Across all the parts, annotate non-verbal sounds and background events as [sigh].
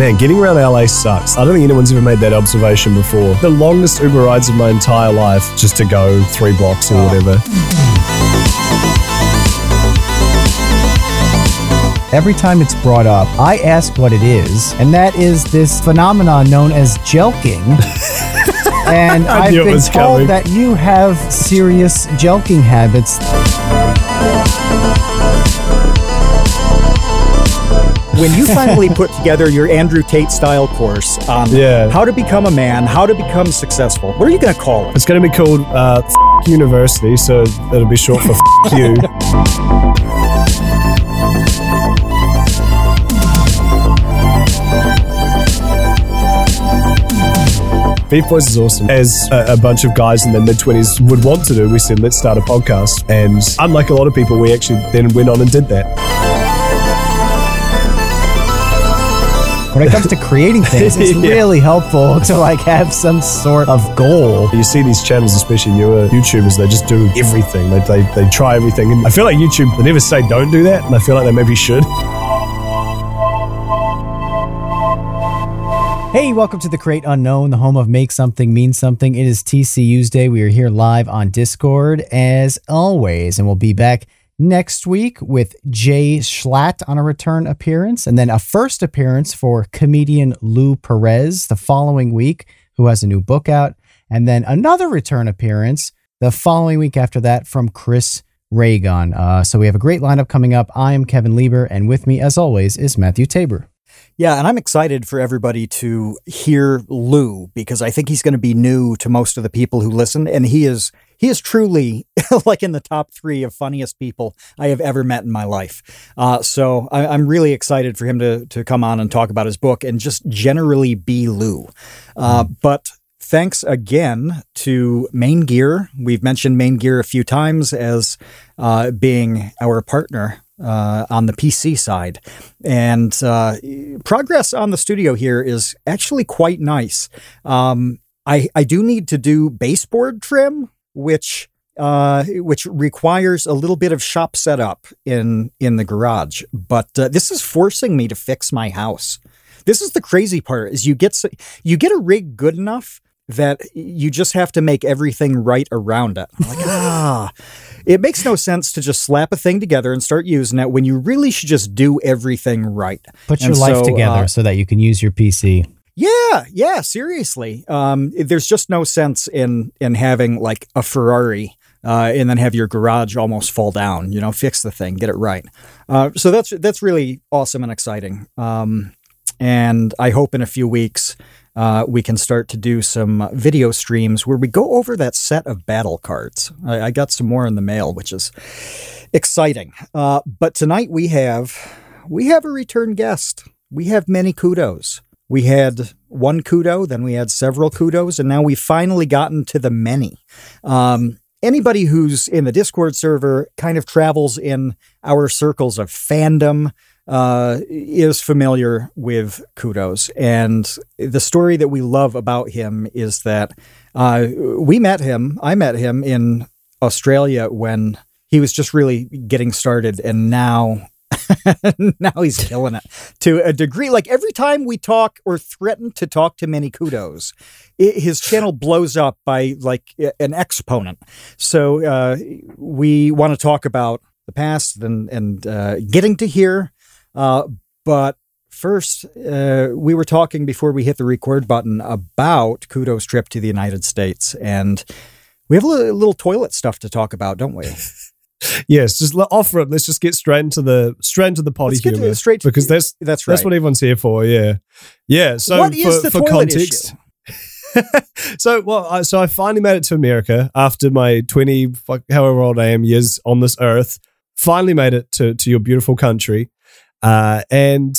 Man, getting around LA sucks. I don't think anyone's ever made that observation before. The longest Uber rides of my entire life just to go three blocks or whatever. Every time it's brought up, I ask what it is, and that is this phenomenon known as jelqing. [laughs] and I I've been told coming. that you have serious jelqing habits. When you finally put together your Andrew Tate style course on Yeah. how to become a man, how to become successful, what are you going to call it? It's going to be called uh, F- University, so it'll be short for F- you. [laughs] Beef Boys is awesome. As a, a bunch of guys in their mid 20s would want to do, we said, let's start a podcast. And unlike a lot of people, we actually then went on and did that. When it comes to creating things, it's [laughs] Yeah. really helpful to like have some sort of goal. You see these channels, especially newer YouTubers, they just do everything. They, they, they try everything. And I feel like YouTube, they never say don't do that. And I feel like they maybe should. Hey, welcome to the Create Unknown, the home of Make Something Mean Something. It is TCU's Day. We are here live on Discord as always, and we'll be back next week with jschlatt on a return appearance, and then a first appearance for comedian Lou Perez the following week, who has a new book out, and then another return appearance the following week after that from Chris Ray Gun. Uh, so we have a great lineup coming up. I am Kevin Lieber, and with me, as always, is Matthew Tabor. Yeah, and I'm excited for everybody to hear Lou because I think he's going to be new to most of the people who listen, and he is he is truly [laughs] like in the top three of funniest people I have ever met in my life. Uh, so I, I'm really excited for him to to come on and talk about his book and just generally be Lou. Uh, But thanks again to Main Gear. We've mentioned Main Gear a few times as uh, being our partner uh, on the PC side. And uh, progress on the studio here is actually quite nice. Um, I, I do need to do baseboard trim, which uh, which requires a little bit of shop setup in in the garage. But uh, this is forcing me to fix my house. This is the crazy part: is you get you get a rig good enough that you just have to make everything right around it. I'm like [laughs] ah, it makes no sense to just slap a thing together and start using it when you really should just do everything right. Put your And life together uh, so that you can use your PC. Yeah, yeah, seriously. Um, there's just no sense in in having like a Ferrari uh, and then have your garage almost fall down. You know, fix the thing, get it right. Uh, so that's that's really awesome and exciting. Um, and I hope in a few weeks uh, we can start to do some video streams where we go over that set of battle cards. I, I got some more in the mail, which is exciting. Uh, but tonight we have we have a return guest. We have many kudos. We had one kudo, then we had several kudos, and now we've finally gotten to the many. Um, anybody who's in the Discord server kind of travels in our circles of fandom uh, is familiar with kudos. And the story that we love about him is that uh, we met him, I met him in Australia when he was just really getting started, and now [laughs] now he's killing it to a degree. Like every time we talk or threaten to talk to many kudos, i his channel blows up by like an exponent. So uh, we want to talk about the past and and uh, getting to here, uh, but. First, uh, we were talking before we hit the record button about Kudo's trip to the United States, and we have a little toilet stuff to talk about, don't we? [laughs] Yes, just offer it. Let's just get straight into the straight into the potty Let's get to- humor straight because that's That's right. that's what everyone's here for. Yeah, yeah. So what for, for context, [laughs] so well, I, so I finally made it to America after my twenty, fuck, however old I am, years on this earth. Finally made it to to your beautiful country, uh, and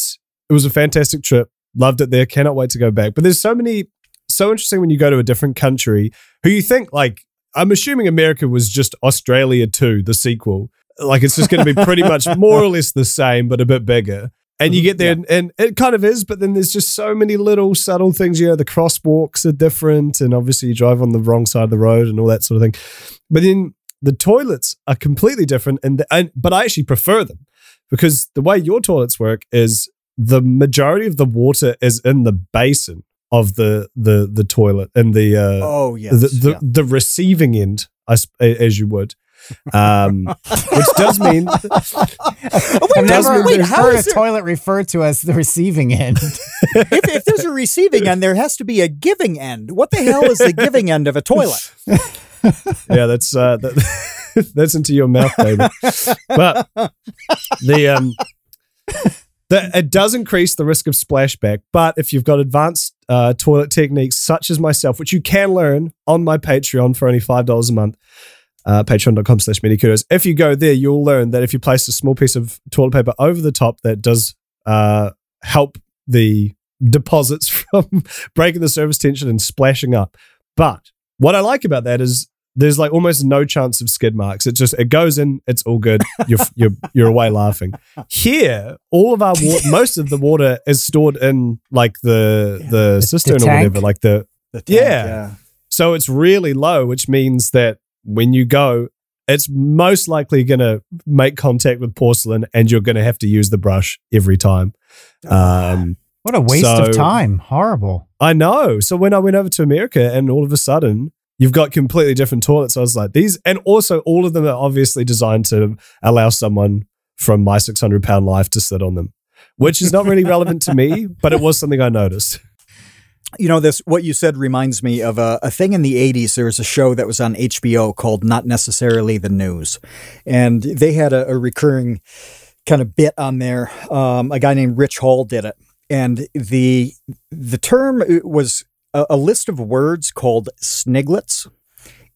it was a fantastic trip. Loved it there. Cannot wait to go back. But there's so many, so interesting when you go to a different country who you think like. I'm assuming America was just Australia 2, the sequel. Like it's just going to be pretty much more or less the same, but a bit bigger. And you mm-hmm. get there, and, and it kind of is, but then there's just so many little subtle things. You know, the crosswalks are different, and obviously you drive on the wrong side of the road and all that sort of thing. But then the toilets are completely different, and, the, and but I actually prefer them because the way your toilets work is the majority of the water is in the basin of the the the toilet and the uh, Oh yes. the the, yeah. the receiving end, I sp- as you would, um, [laughs] which does mean [laughs] I've wait, never wait, how heard is a there- toilet referred to as the receiving end. [laughs] if, if there's a receiving end, there has to be a giving end. What the hell is the giving end of a toilet? yeah, that's uh, that, that's into your mouth, baby. But the um, the, it does increase the risk of splashback. But if you've got advanced uh, toilet techniques such as myself, which you can learn on my Patreon for only five dollars a month. Uh, patreon.com slash mini kudos. If you go there, you'll learn that if you place a small piece of toilet paper over the top, that does uh, help the deposits [laughs] from breaking the surface tension and splashing up. But what I like about that is there's like almost no chance of skid marks. It just it goes in, it's all good. You're [laughs] you're you're away laughing. Here, all of our water, [laughs] most of the water is stored in like the the cistern or whatever, like the The tank. Yeah. so it's really low, which means that when you go, it's most likely going to make contact with porcelain, and you're going to have to use the brush every time. Um, What a waste So- of time. Horrible. I know. So when I went over to America, and all of a sudden you've got completely different toilets, I was like, these, and also all of them are obviously designed to allow someone from my 600 pound life to sit on them, which is not really relevant to me, but it was something I noticed. You know, this what you said reminds me of a, a thing in the 80s. There was a show that was on HBO called Not Necessarily the News. And they had a, a recurring kind of bit on there. Um, a guy named Rich Hall did it. And the the term was a, a list of words called sniglets.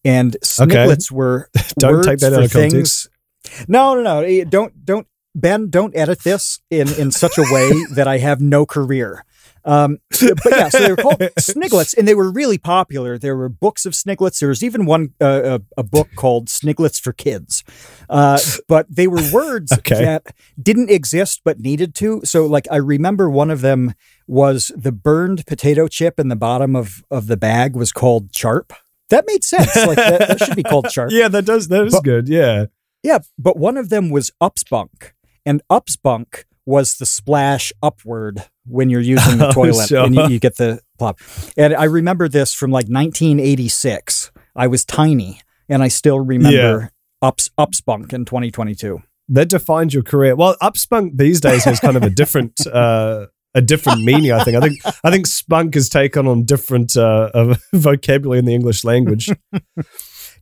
And sniglets were [laughs] Don't take that out of things. context. No, no, no. Eh, Don't don't Ben, don't edit this in in such a way [laughs] that I have no career. Um, [laughs] but yeah, so they were called Sniglets, and they were really popular. There were books of Sniglets. There was even one uh, a, a book called Sniglets for Kids. Uh, but they were words [laughs] Okay. that didn't exist but needed to. So, like, I remember one of them was the burned potato chip in the bottom of of the bag was called Charp. That made sense. Like that, that should be called [laughs] Charp. Yeah, that does, that is But- good. Yeah. Yeah, but one of them was upspunk, and upspunk was the splash upward when you're [laughs] using the Oh, toilet sure. and you, you get the plop. And I remember this from like 1986. I was tiny, and I still remember ups upspunk in 2022. that defines your career. Well, upspunk these days has kind of a different [laughs] uh, a different meaning. I think. I think I think spunk has taken on different uh, uh, [laughs] vocabulary in the English language.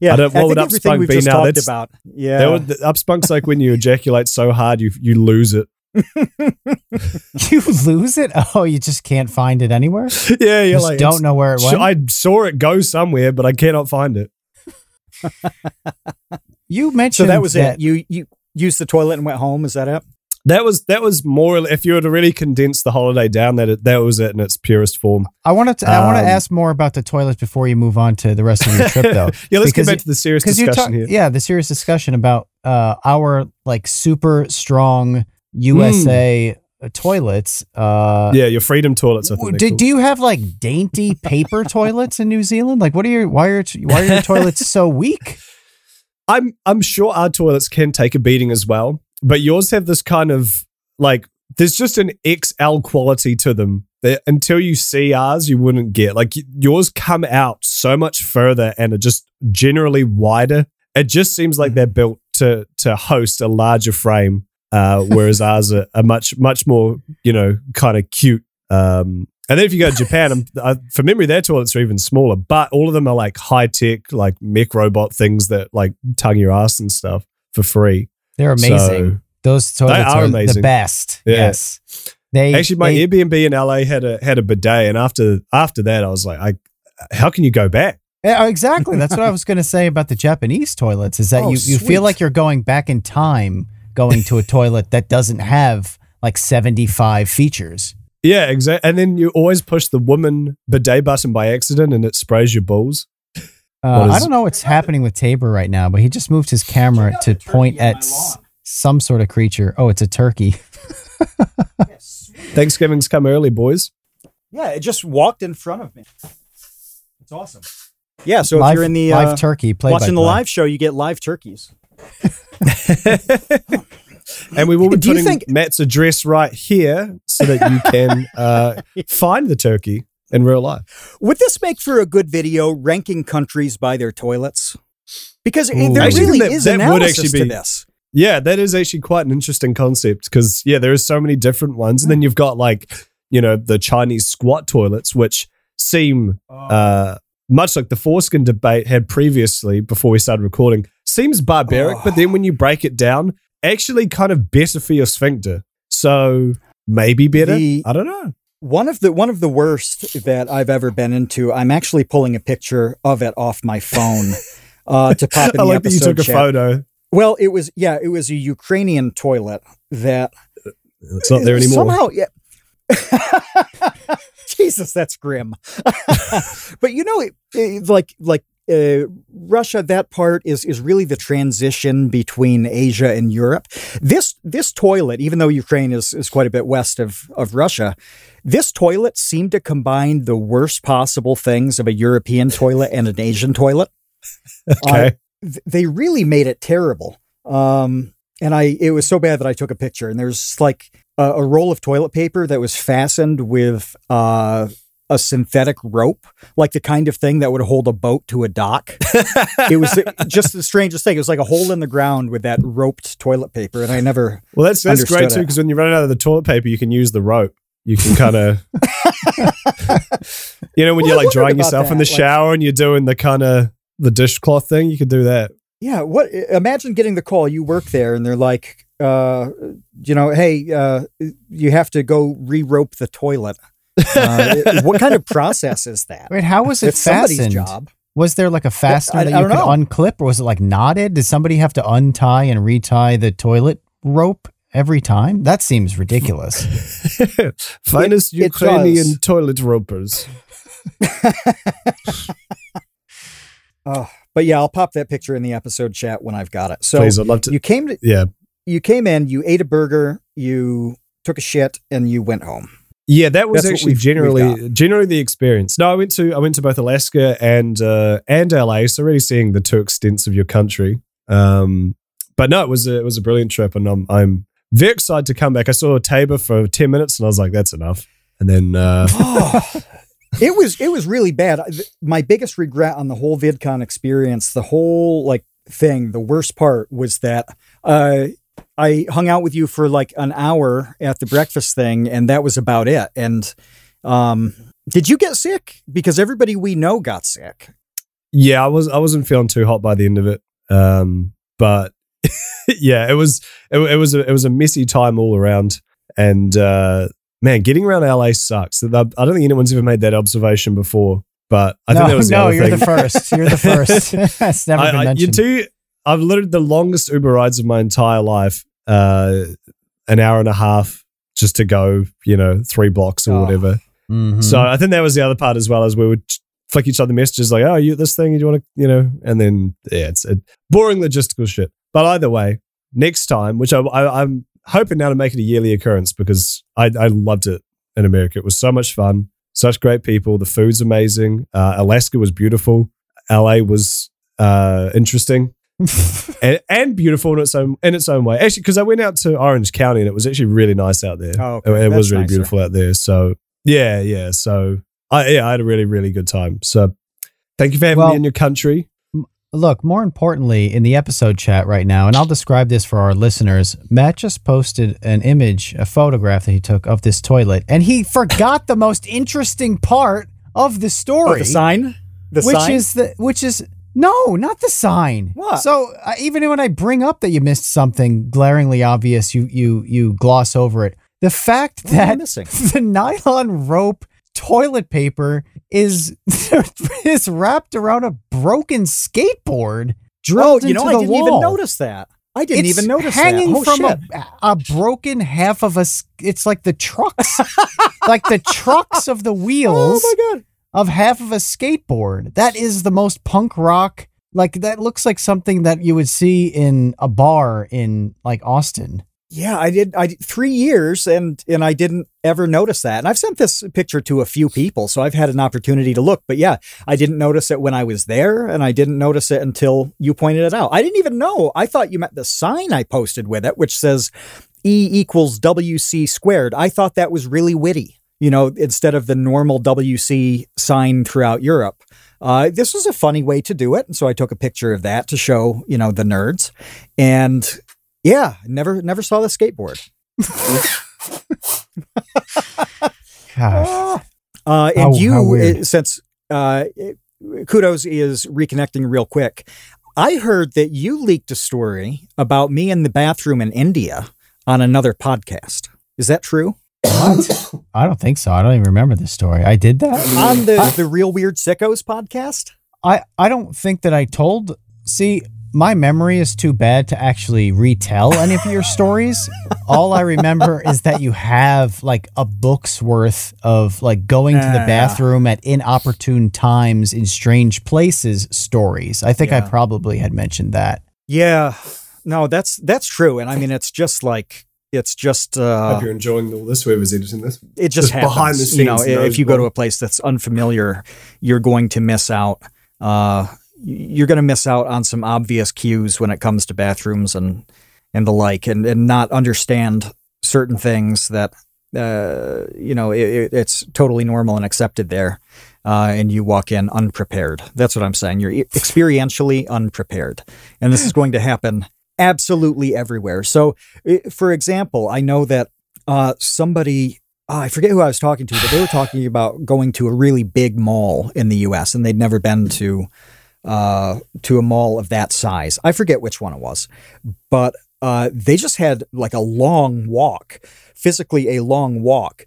Yeah, I don't- what would think everything upspunk we've be now? talked That's- about. Yeah, That would, upspunk's like when you ejaculate so hard you you lose it. [laughs] You lose it? Oh, you just can't find it anywhere? yeah, you're Just like don't know where it went? I saw it go somewhere, but I cannot find it. [laughs] you mentioned so that was it. You you used the toilet and went home. Is that it? That was that was more. If you were to really condense the holiday down, that it, that was it in its purest form. I wanted to. I want to Um, ask more about the toilet before you move on to the rest of your trip, though. [laughs] yeah, let's get back to the serious discussion talk, here. yeah, the serious discussion about uh, our like super strong Hmm. USA uh, toilets. Uh, Yeah, your freedom toilets. I think. do, do you have like dainty paper [laughs] toilets in New Zealand? Like, what are your why are why are your [laughs] toilets so weak? I'm I'm sure our toilets can take a beating as well, but yours have this kind of like there's just an XL quality to them that until you see ours, you wouldn't get. Like yours come out so much further and are just generally wider. It just seems like hmm. they're built to to host a larger frame, uh, whereas ours are, are much much more you know kind of cute. Um, and then if you go to Japan, uh, from memory, their toilets are even smaller, but all of them are like high tech, like mech robot things that like tug your ass and stuff for free. They're amazing. So- Those toilets are are, the best. Yeah. Yes. They Actually, my they- Airbnb in LA had a had a bidet, and after after that, I was like, I, how can you go back? Yeah, exactly. That's what I was going to say about the Japanese toilets is that [laughs] Oh, you, you sweet. feel like you're going back in time going to a toilet that doesn't have like 75 features. Yeah, exactly. And then you always push the woman bidet button by accident, and it sprays your balls. Uh, What I don't know what's happening with Tabor right now, but he just moved his camera to point at s- some sort of creature. Oh, it's a turkey. [laughs] Thanksgiving's come early, boys. Yeah, it just walked in front of me. It's awesome. Yeah, so live, if you're in the live uh, turkey, play watching the play. live show, you get live turkeys. [laughs] and we will be Do putting think- Matt's address right here so that you can uh, [laughs] find the turkey in real life. Would this make for a good video ranking countries by their toilets? Because Ooh. there actually really that- is that would analysis actually to this. Yeah, that is actually quite an interesting concept because yeah, there are so many different ones, and then you've got like you know the Chinese squat toilets, which seem uh, much like the foreskin debate had previously before we started recording. Seems barbaric, Oh. but then when you break it down, actually kind of better for your sphincter. So maybe better. The- I don't know. One of the one of the worst that I've ever been into. I'm actually pulling a picture of it off my phone [laughs] uh, to pop in I the like that you episode took a photo. Well, it was yeah, it was a Ukrainian toilet that It's not there anymore. Somehow, yeah. [laughs] Jesus, that's grim. [laughs] but you know, it, it- like like uh, Russia, that part is is really the transition between Asia and Europe. This this toilet, even though Ukraine is is quite a bit west of of Russia, this toilet seemed to combine the worst possible things of a European toilet and an Asian toilet [laughs] okay. th- they really made it terrible. Um, and I, it was so bad that I took a picture. And there's like a, a roll of toilet paper that was fastened with uh, a synthetic rope, like the kind of thing that would hold a boat to a dock. [laughs] it was just the strangest thing. It was like a hole in the ground with that roped toilet paper, and I never. Well, that's that's great too because when you run out of the toilet paper, you can use the rope. You can kind of, [laughs] you know, when Well, you're like drying yourself in the like- shower and you're doing the kind of the dishcloth thing, you could do that. Yeah, what? Imagine getting the call. You work there, and they're like, uh, you know, hey, uh, you have to go re-rope the toilet. Uh, what kind of [laughs] process is that? Wait, how was it It's somebody's fastened? job. Was there like a fastener I- that I you could know. unclip, or was it like knotted? Did somebody have to untie and retie the toilet rope every time? That seems ridiculous. [laughs] Finest it Ukrainian does. toilet ropers. [laughs] Oh, but yeah, I'll pop that picture in the episode chat when I've got it. So Please, I'd love to. you came to yeah, you came in, you ate a burger, you took a shit, and you went home. Yeah, that was That's actually we've- we've generally generally the experience. No, I went to I went to both Alaska and uh, and LA, so really seeing the two extents of your country. Um, but no, it was a, it was a brilliant trip, and I'm I'm very excited to come back. I saw Tabor for ten minutes, and I was like, that's enough. And then uh, [laughs] it was it was really bad. My biggest regret on the whole VidCon experience, the whole like thing, the worst part was that uh, I hung out with you for like an hour at the breakfast thing, and that was about it. And um, did you get sick? Because everybody we know got sick. yeah, I was I wasn't feeling too hot by the end of it. Um, but [laughs] yeah, it was it, it was a, it was a messy time all around, and uh, man, getting around LA sucks. I don't think anyone's ever made that observation before, but I no, think that was the no, you're thing. the first. You're the first. [laughs] That's never been mentioned. I, you do. I've literally the longest Uber rides of my entire life. Uh, an hour and a half just to go, you know, three blocks or Oh. whatever. Mhm. So I think that was the other part as well, as we would flick each other messages like, "Oh, you at this thing? Do you want to, you know?" And then yeah, it's a boring logistical shit. But either way, next time, which I, I, I'm hoping now to make it a yearly occurrence because I, I loved it in America. It was so much fun, such great people. The food's amazing. Uh, Alaska was beautiful. LA was uh, interesting. [laughs] and, and beautiful in its own in its own way. Actually, because I went out to Orange County and it was actually really nice out there. Oh, okay. It, it was really nicer. beautiful out there. So yeah, yeah. So I yeah, I had a really really good time. So thank you for having Well- me in your country. Look, more importantly, in the episode chat right now, and I'll describe this for our listeners. Matt just posted an image, a photograph that he took of this toilet, and he forgot the most interesting part of the Oh, story, the sign, the which sign. is the which is no, not the sign. What? So uh, even when I bring up that you missed something glaringly obvious, you you you gloss over it. The fact that [laughs] the nylon rope toilet paper is [laughs] is wrapped around a broken skateboard drilled Oh, drilled you know, I didn't wall. even notice that. I didn't It's even notice hanging that. Oh, from a, a broken half of a. It's like the trucks, [laughs] like the trucks of the wheels Oh my god! Of half of a skateboard. That is the most punk rock. Like that looks like something that you would see in a bar in like Austin. Yeah, I did. I did three years, and and I didn't ever notice that. And I've sent this picture to a few people, so I've had an opportunity to look. But yeah, I didn't notice it when I was there, and I didn't notice it until you pointed it out. I didn't even know. I thought you meant the sign I posted with it, which says E equals WC squared. I thought that was really witty. You know, instead of the normal WC sign throughout Europe. Uh, this was a funny way to do it, and so I took a picture of that to show, you know, the nerds. And yeah, never never saw the skateboard. [laughs] Gosh. Uh, and How- you, since uh, kudos is reconnecting real quick, I heard that you leaked a story about me in the bathroom in India on another podcast. Is that true? What? I don't think so. I don't even remember the story. I did that. On the the Real Weird Sickos podcast? I I don't think that I told. See, my memory is too bad to actually retell any of your stories. All I remember is that you have like a book's worth of like going to the bathroom at inopportune times in strange places stories. I think I probably had mentioned that. Yeah. No, that's that's true. And I mean it's just like it's just uh Hope you're enjoying all this. Whoever's editing this. it just Just behind happens. the you know, scenes, if you go to a place that's unfamiliar, you're going to miss out. Uh, you're going to miss out on some obvious cues when it comes to bathrooms and and the like, and and not understand certain things that uh, you know it, it- it's totally normal and accepted there. Uh, and you walk in unprepared. That's what I'm saying. You're experientially unprepared, and this is going to happen absolutely everywhere. So, for example, I know that uh, somebody oh, I forget who I was talking to, but they were [sighs] talking about going to a really big mall in the U.S. and they'd never been to uh, to a mall of that size. I forget which one it was, but uh, they just had like a long walk, physically a long walk.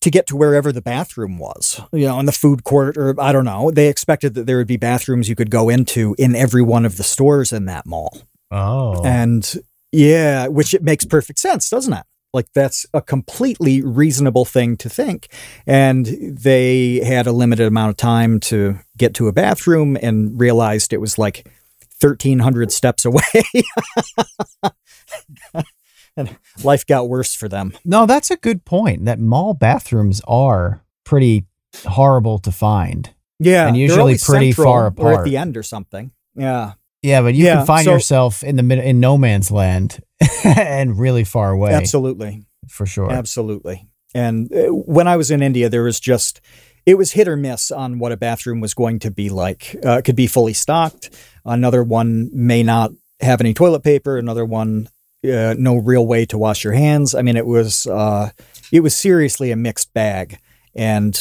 To get to wherever the bathroom was, you know, in the food court, or I don't know, they expected that there would be bathrooms you could go into in every one of the stores in that mall. Oh. And yeah, which it makes perfect sense, doesn't it? Like that's a completely reasonable thing to think. And they had a limited amount of time to get to a bathroom and realized it was like 1300 steps away. [laughs] and life got worse for them. no, that's a good point. That mall bathrooms are pretty horrible to find. Yeah. And usually pretty far apart. Or at the end or something. Yeah. Yeah, but you Yeah, can find so- yourself in the in no man's land [laughs] and really far away Absolutely. for sure. Absolutely. And uh, when I was in India, there was just, it was hit or miss on what a bathroom was going to be like. Uh, it could be fully stocked. Another one may not have any toilet paper. Another one, uh, no real way to wash your hands. I mean, it was, uh, it was seriously a mixed bag. And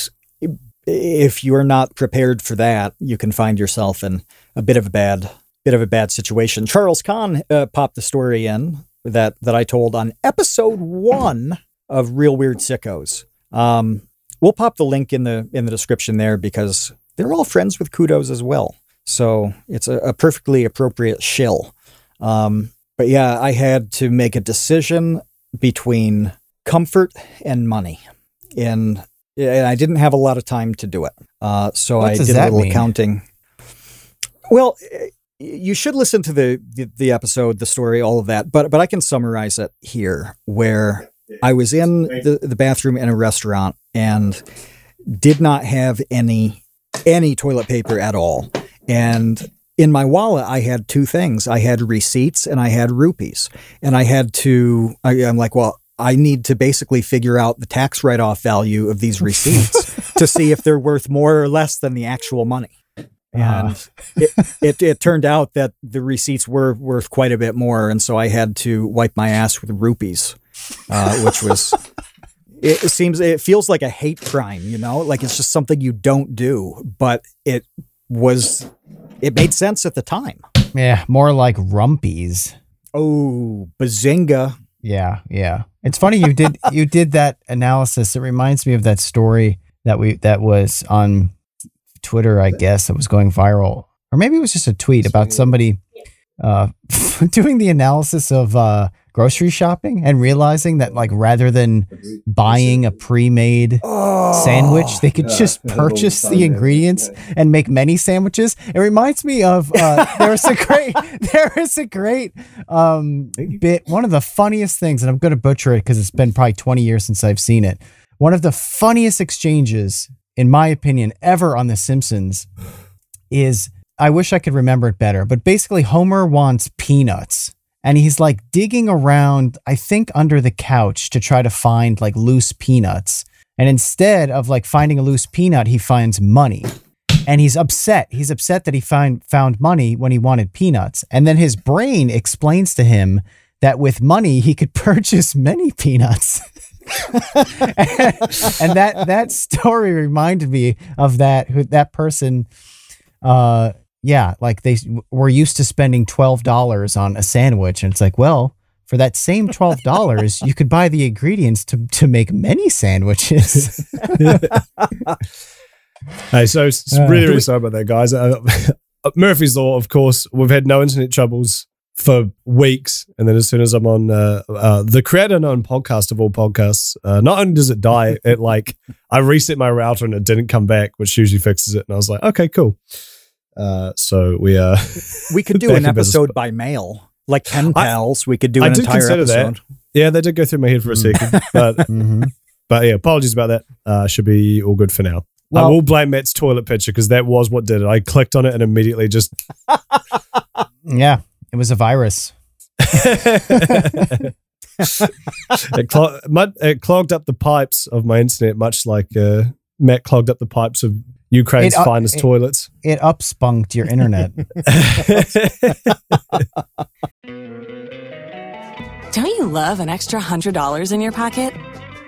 if you're not prepared for that, you can find yourself in a bit of a bad, bit of a bad situation. Charles Kahn uh, popped the story in that that I told on episode one of Real Weird Sickos. Um, we'll pop the link in the in the description there because they're all friends with Kudos as well. So it's a, a perfectly appropriate shill. Um, but yeah, I had to make a decision between comfort and money, and, and I didn't have a lot of time to do it. Uh, so What I did a little mean? accounting. Well, you should listen to the, the the episode, the story, all of that. But but I can summarize it here, where I was in the, the bathroom in a restaurant and did not have any any toilet paper at all. And in my wallet, I had two things. I had receipts and I had rupees. And I had to, I, I'm like, well, I need to basically figure out the tax write off value of these receipts [laughs] to see if they're worth more or less than the actual money. And [laughs] it, it, it turned out that the receipts were worth quite a bit more. And so I had to wipe my ass with rupees, uh, which was, [laughs] it, it seems, it feels like a hate crime, you know, like it's just something you don't do, but it was, it made sense at the time. Yeah, more like rumpies. Oh, bazinga. Yeah, yeah. It's funny you did you did that analysis. It reminds me of that story that we that was on Twitter, I guess, that was going viral. Or maybe it was just a tweet about somebody uh, [laughs] doing the analysis of uh, grocery shopping and realizing that like rather than buying a pre-made sandwich, they could just purchase the ingredients and make many sandwiches. It reminds me of uh, there's a great [laughs] there is a great um, bit. One of the funniest things, and I'm going to butcher it because it's been probably 20 years since I've seen it. One of the funniest exchanges, in my opinion, ever on The Simpsons is I wish I could remember it better, but basically Homer wants peanuts and he's like digging around, I think under the couch to try to find like loose peanuts. And instead of like finding a loose peanut, he finds money. And he's upset. He's upset that he find, found money when he wanted peanuts. And then his brain explains to him that with money he could [laughs] purchase many peanuts. [laughs] [laughs] and that that story reminded me of that who that person uh yeah, like they were used to spending $12 on a sandwich. And it's like, well, for that same $12, you could buy the ingredients to, to make many sandwiches. [laughs] hey, so uh, really, really sorry about that, guys. Uh, [laughs] Murphy's Law, of course, we've had no internet troubles for weeks. And then as soon as I'm on uh, uh, the Create Unknown podcast of all podcasts, uh, not only does it die, [laughs] it like I reset my router and it didn't come back, which usually fixes it. And I was like, okay, cool. Uh, so we uh, we could [laughs] do an episode by mail, like pen pals. I, we could do an entire episode. That. Yeah, that did go through my head for a second, mm. [laughs] but mm-hmm. but yeah, apologies about that. Uh, should be all good for now. Well, I will blame Matt's toilet picture because that was what did it. I clicked on it and immediately just yeah, it was a virus. [laughs] it, clog- it, clogged up the pipes of my internet, much like uh, Matt clogged up the pipes of Ukraine's it, finest it, toilets. It upspunked your internet. [laughs] Don't you love an extra $100 in your pocket?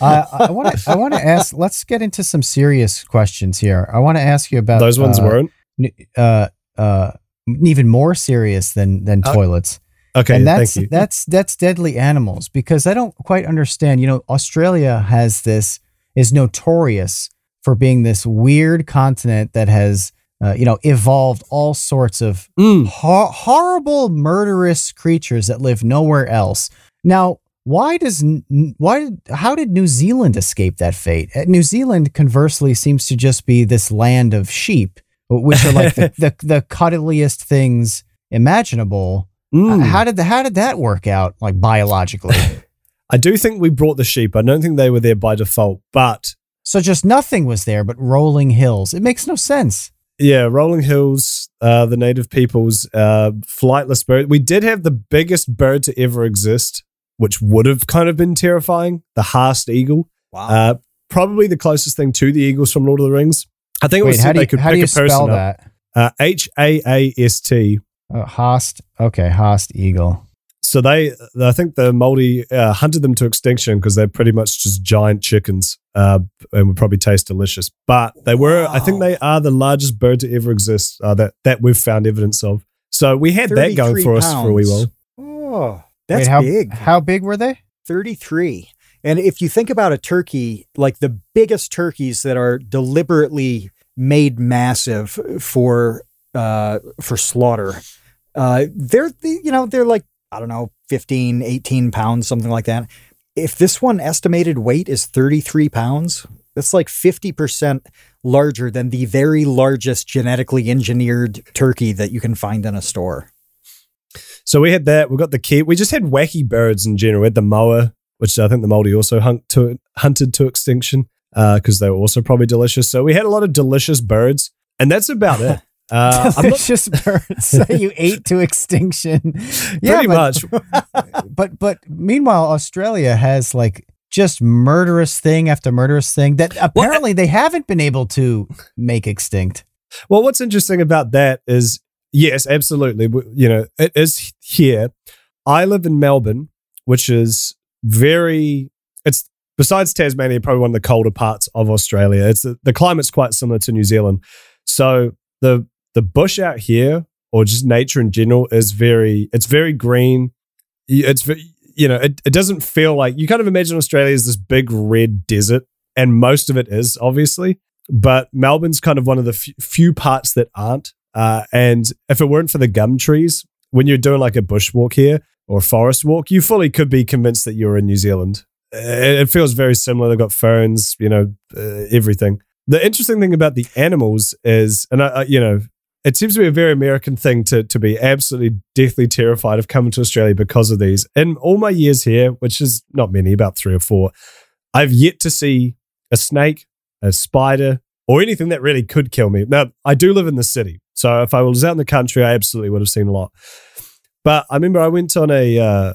Uh, I want to. I want to ask. Let's get into some serious questions here. I want to ask you about those ones. Uh, weren't uh, uh, even more serious than than uh, toilets. Okay, and that's thank you. that's that's deadly animals because I don't quite understand. You know, Australia has this is notorious for being this weird continent that has uh, you know, evolved all sorts of mm. ho- horrible, murderous creatures that live nowhere else. Now, why does why how did New Zealand escape that fate? Uh, New Zealand, conversely, seems to just be this land of sheep, which are like the, [laughs] the, the cuddliest things imaginable. Mm. Uh, how did the, how did that work out, like biologically? [laughs] I do think we brought the sheep. I don't think they were there by default, but so just nothing was there but rolling hills. It makes no sense yeah, rolling hills, uh, the native peoples, uh, flightless bird. We did have the biggest bird to ever exist, which would have kind of been terrifying. The Haast eagle. Wow. Uh, probably the closest thing to the eagles from Lord of the Rings. I think it was how do you, could how pick do you a person spell up. that? H A A S T. Uh, Haast. Okay, Haast eagle so they, I think the Maori uh, hunted them to extinction because they're pretty much just giant chickens uh, and would probably taste delicious. But they were, wow. I think they are the largest bird to ever exist uh, that that we've found evidence of. So we had that going for pounds. us for a wee while. Oh, that's Wait, how, big. How big were they? Thirty-three. And if you think about a turkey, like the biggest turkeys that are deliberately made massive for uh, for slaughter, uh, they're you know they're like I don't know, 15, 18 pounds, something like that. If this one estimated weight is 33 pounds, that's like 50% larger than the very largest genetically engineered turkey that you can find in a store. So we had that. We got the key. We just had wacky birds in general. We had the moa, which I think the Maori also hunt to, hunted to extinction because uh, they were also probably delicious. So we had a lot of delicious birds, and that's about it. [laughs] Uh, Delicious not, birds that you [laughs] ate to extinction. yeah, pretty but, much. [laughs] But but meanwhile, Australia has like just murderous thing after murderous thing that apparently they haven't been able to make extinct. Well, what's interesting about that is yes, absolutely. You know, it is here. I live in Melbourne, which is very. It's besides Tasmania, probably one of the colder parts of Australia. It's the, the climate's quite similar to New Zealand. So the the bush out here, or just nature in general, is very it's very green. It's you know it, it doesn't feel like you kind of imagine Australia as this big red desert, and most of it is obviously. But Melbourne's kind of one of the f- few parts that aren't. Uh, and if it weren't for the gum trees, when you're doing like a bushwalk here or a forest walk, you fully could be convinced that you're in New Zealand. It, it feels very similar. They've got ferns, you know, uh, everything. The interesting thing about the animals is, and I, I, you know, it seems to be a very American thing to to be absolutely deathly terrified of coming to Australia because of these. In all my years here, which is not many, about three or four, I've yet to see a snake, a spider, or anything that really could kill me. Now, I do live in the city, so if I was out in the country, I absolutely would have seen a lot. But I remember I went on a uh,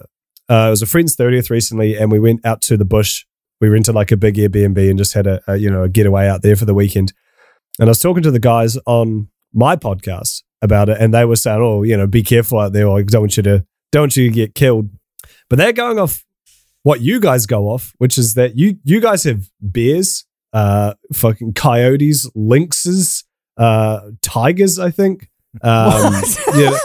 uh, it was a friend's thirtieth recently, and we went out to the bush. We rented like a big Airbnb and just had a, a you know a getaway out there for the weekend. And I was talking to the guys on my podcast about it, and they were saying, "Oh, you know, be careful out there. I don't want you to don't you get killed." But they're going off what you guys go off, which is that you you guys have bears, uh, fucking coyotes, lynxes, uh, tigers. I think. Um, yeah,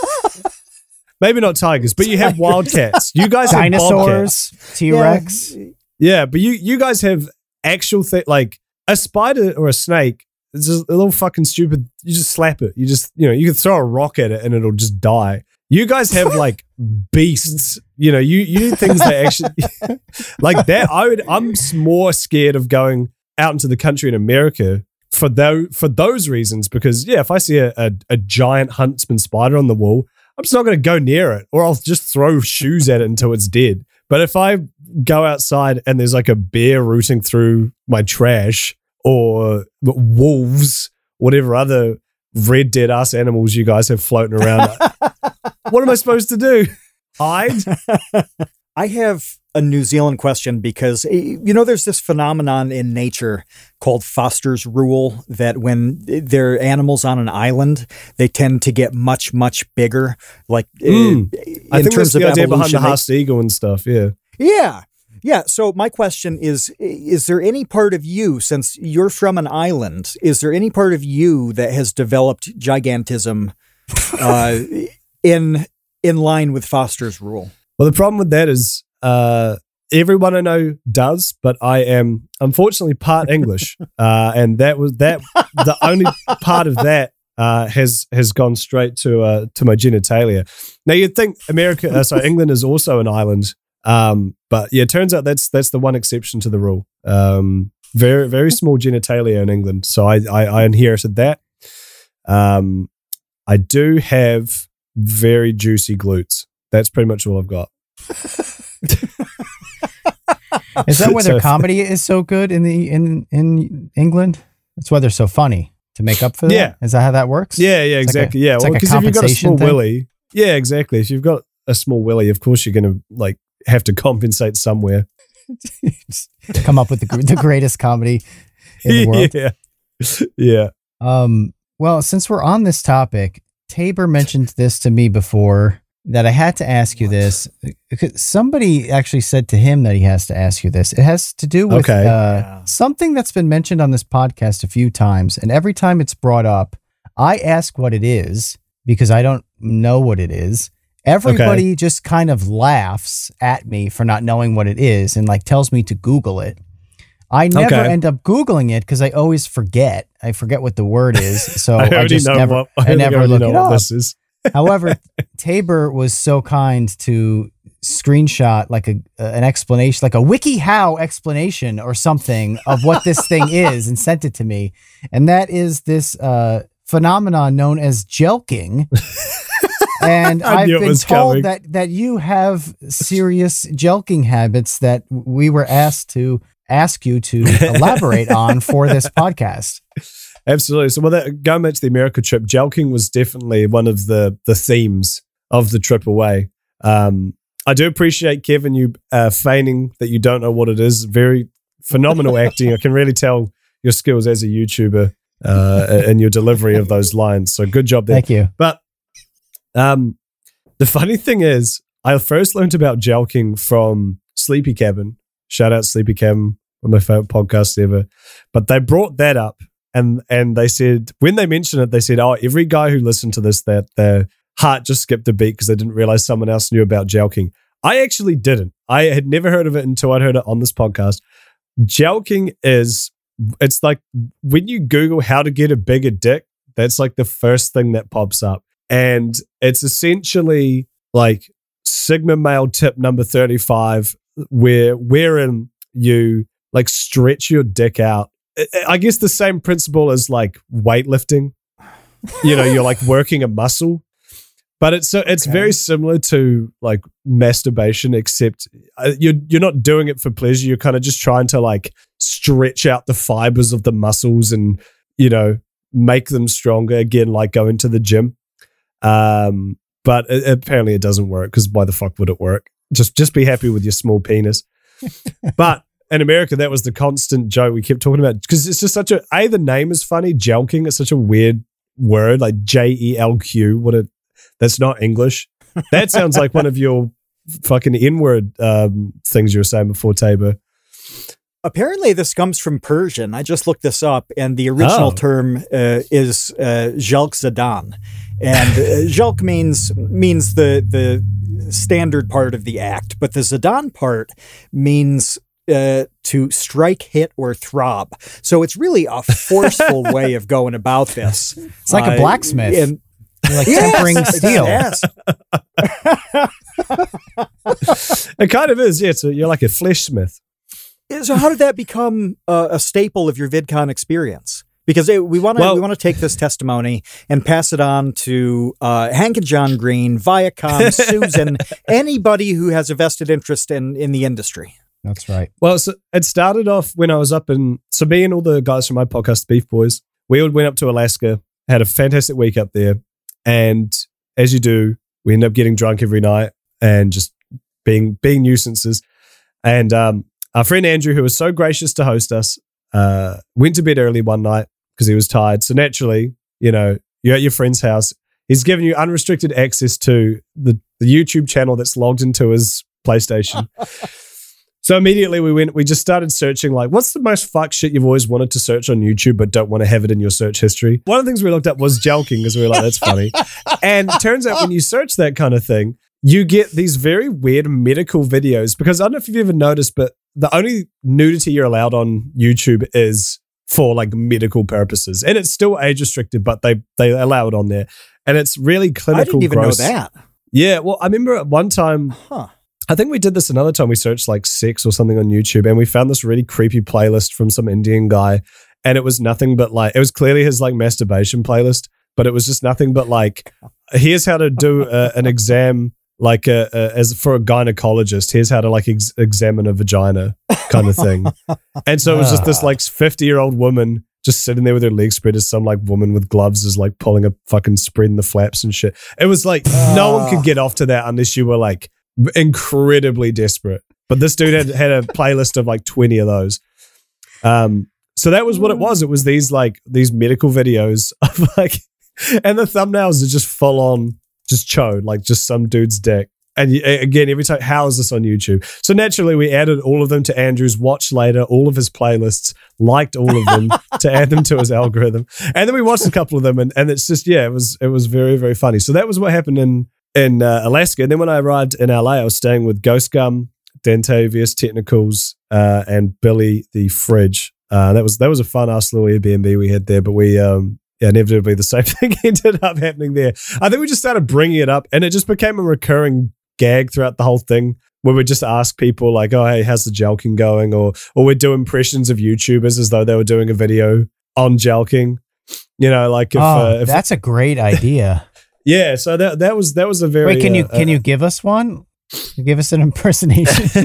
maybe not tigers, but you have wildcats. You guys have. Dinosaurs, T Rex. Yeah, but you you guys have actual thing like a spider or a snake. It's just a little fucking stupid. You just slap it. You just you know you can throw a rock at it and it'll just die. You guys have [laughs] like beasts. You know you you things that actually [laughs] like that. I would. I'm more scared of going out into the country in America for those for those reasons because yeah, if I see a, a, a giant huntsman spider on the wall, I'm just not going to go near it, or I'll just throw shoes at it until it's dead. But if I go outside and there's like a bear rooting through my trash, or wolves, whatever other red dead ass animals you guys have floating around, [laughs] what am I supposed to do? Hide? [laughs] I have a New Zealand question because eh, you know there's this phenomenon in nature called Foster's rule that when there are animals on an island, they tend to get much much bigger. Like Mm. in I think terms the of idea behind the Haast eagle and stuff. Yeah. yeah. Yeah. So my question is is there any part of you since you're from an island, is there any part of you that has developed gigantism [laughs] uh, in in line with Foster's rule? Well, the problem with that is uh, everyone I know does, but I am unfortunately part English, [laughs] uh, and that was that. The only part of that uh, has has gone straight to uh, to my genitalia. Now you'd think America, uh, sorry, England is also an island, um, but yeah, it turns out that's that's the one exception to the rule. Um, very very small genitalia in England, so I I, I inherited that. Um, I do have very juicy glutes. That's pretty much all I've got. [laughs] Is that why So- their comedy is so good in the in in England? That's why they're so funny to make up for that. Yeah. Is that how that works? Yeah, yeah, It's like a- exactly. yeah, well, like because if you've got a small thing? willy, yeah, exactly. If you've got a small willy, of course you're going to like have to compensate somewhere. To [laughs] come up with the, the greatest comedy in the [laughs] world. yeah, yeah. Um, well, since we're on this topic, Tabor mentioned this to me before that I had to ask you this. Because Somebody actually said to him that he has to ask you this. It has to do with Okay. uh, Yeah. something that's been mentioned on this podcast a few times. And every time it's brought up, I ask what it is because I don't know what it is. Everybody just kind of laughs at me for not knowing what it is and like tells me to Google it. I never Okay. end up Googling it because I always forget. I forget what the word is. [laughs] So I I, just know never, what. I, I, never look know it up. this is. However, Tabor was so kind to screenshot like a an explanation, like a WikiHow explanation or something of what this thing [laughs] is, and sent it to me. And that is this uh, phenomenon known as jelqing. [laughs] And I've been told coming. that that you have serious jelqing habits that we were asked to ask you to [laughs] elaborate on for this podcast. Absolutely. So, well, that, going back to the America trip, jelqing was definitely one of the the themes of the trip away. Um, I do appreciate Kevin you uh, feigning that you don't know what it is. Very phenomenal [laughs] acting. I can really tell your skills as a YouTuber uh, and your delivery of those lines. So, good job there. Thank you. But um, the funny thing is, I first learned about jelqing from Sleepy Cabin. Shout out Sleepy Cabin. one of my favorite podcasts ever. But they brought that up and and they said when they mentioned it, they said, "Oh, every guy who listened to this, that their heart just skipped a beat because they didn't realize someone else knew about jelqing." I actually didn't. I had never heard of it until I'd heard it on this podcast. Jelqing is it's like when you Google how to get a bigger dick, that's like the first thing that pops up. And it's essentially like Sigma male tip number 35, where wherein you like stretch your dick out. I guess the same principle as like weightlifting. You know, you're like working a muscle. But it's so it's Okay. very similar to like masturbation, except uh, you're you're not doing it for pleasure. You're kind of just trying to like stretch out the fibers of the muscles and you know make them stronger. Again, like going to the gym. Um, but it, apparently it doesn't work because why the fuck would it work? Just just be happy with your small penis. [laughs] but in America, that was the constant joke we kept talking about because it's just such a a the name is funny. Jelqing is such a weird word, like J E L Q. What a that's not English. That sounds like one of your fucking N word um, things you were saying before, Tabor. Apparently, this comes from Persian. I just looked this up, and the original Oh. term uh, is uh, Jalq Zadan, and uh, Jalq means means the the standard part of the act, but the Zadan part means uh, to strike, hit, or throb. So it's really a forceful [laughs] way of going about this. It's like a Uh, blacksmith. and- like [laughs] Yes, tempering steel. Yes. [laughs] It kind of is, yeah. So you're like a flesh smith. So how did that become uh, a staple of your VidCon experience? Because it, we want to Well- we want to take this testimony and pass it on to uh, Hank and John Green, Viacom, Susan, anybody who has a vested interest in in the industry. That's right. Well, so it started off when I was up in so me and all the guys from my podcast, Beef Boys, we all went up to Alaska, had a fantastic week up there, and as you do, we end up getting drunk every night and just being being nuisances. And um, our friend Andrew, who was so gracious to host us, uh, went to bed early one night because he was tired. So naturally, you know, you're at your friend's house. He's given you unrestricted access to the, the YouTube channel that's logged into his PlayStation. [laughs] So immediately we went, we just started searching like, what's the most fuck shit you've always wanted to search on YouTube but don't want to have it in your search history? One of the things we looked up was jelqing because we were like, that's funny. [laughs] and turns out when you search that kind of thing, you get these very weird medical videos because I don't know if you've ever noticed, but the only nudity you're allowed on YouTube is for like medical purposes. And it's still age restricted, but they they allow it on there. And it's really clinical. I didn't even gross. know that. Yeah. Well, I remember at one time Huh. I think we did this another time. We searched like sex or something on YouTube and we found this really creepy playlist from some Indian guy. And it was nothing but like, it was clearly his like masturbation playlist, but it was just nothing but like, here's how to do uh, an exam, like uh, uh, as for a gynecologist, here's how to like ex- examine a vagina kind of thing. and so it was just this [laughs] like 50 year old woman just sitting there with her legs spread as some like woman with gloves is like pulling a fucking spread in the flaps and shit. It was like, no one could get off to that unless you were like, incredibly desperate. But this dude had, had a [laughs] playlist of like 20 of those. Um, so that was what it was. It was these like these medical videos [laughs] of like, and the thumbnails are just full on, just chode, like just some dude's dick. And again, every time, how is this on YouTube? So naturally, we added all of them to Andrew's watch later, all of his playlists, liked all of them [laughs] to add them to his algorithm, and then we watched a couple of them, and, and it's just yeah, it was it was very very funny. So that was what happened in in uh, Alaska. And then when I arrived in LA, I was staying with Ghost Gum, Dante, VS Technicals, uh, and Billy the Fridge. Uh, that was that was a fun ass little Airbnb we had there, but we um yeah, inevitably the [laughs] same thing ended up happening there. I think we just started bringing it up, and it just became a recurring gag throughout the whole thing. Where we just ask people like, "Oh, hey, how's the jelqing going?" or or we'd do impressions of YouTubers as though they were doing a video on jelqing. You know, like if, oh, uh, if that's a great idea. Yeah, so that that was that was a very Wait, can you uh, can you give us one? Give us an impersonation. [laughs]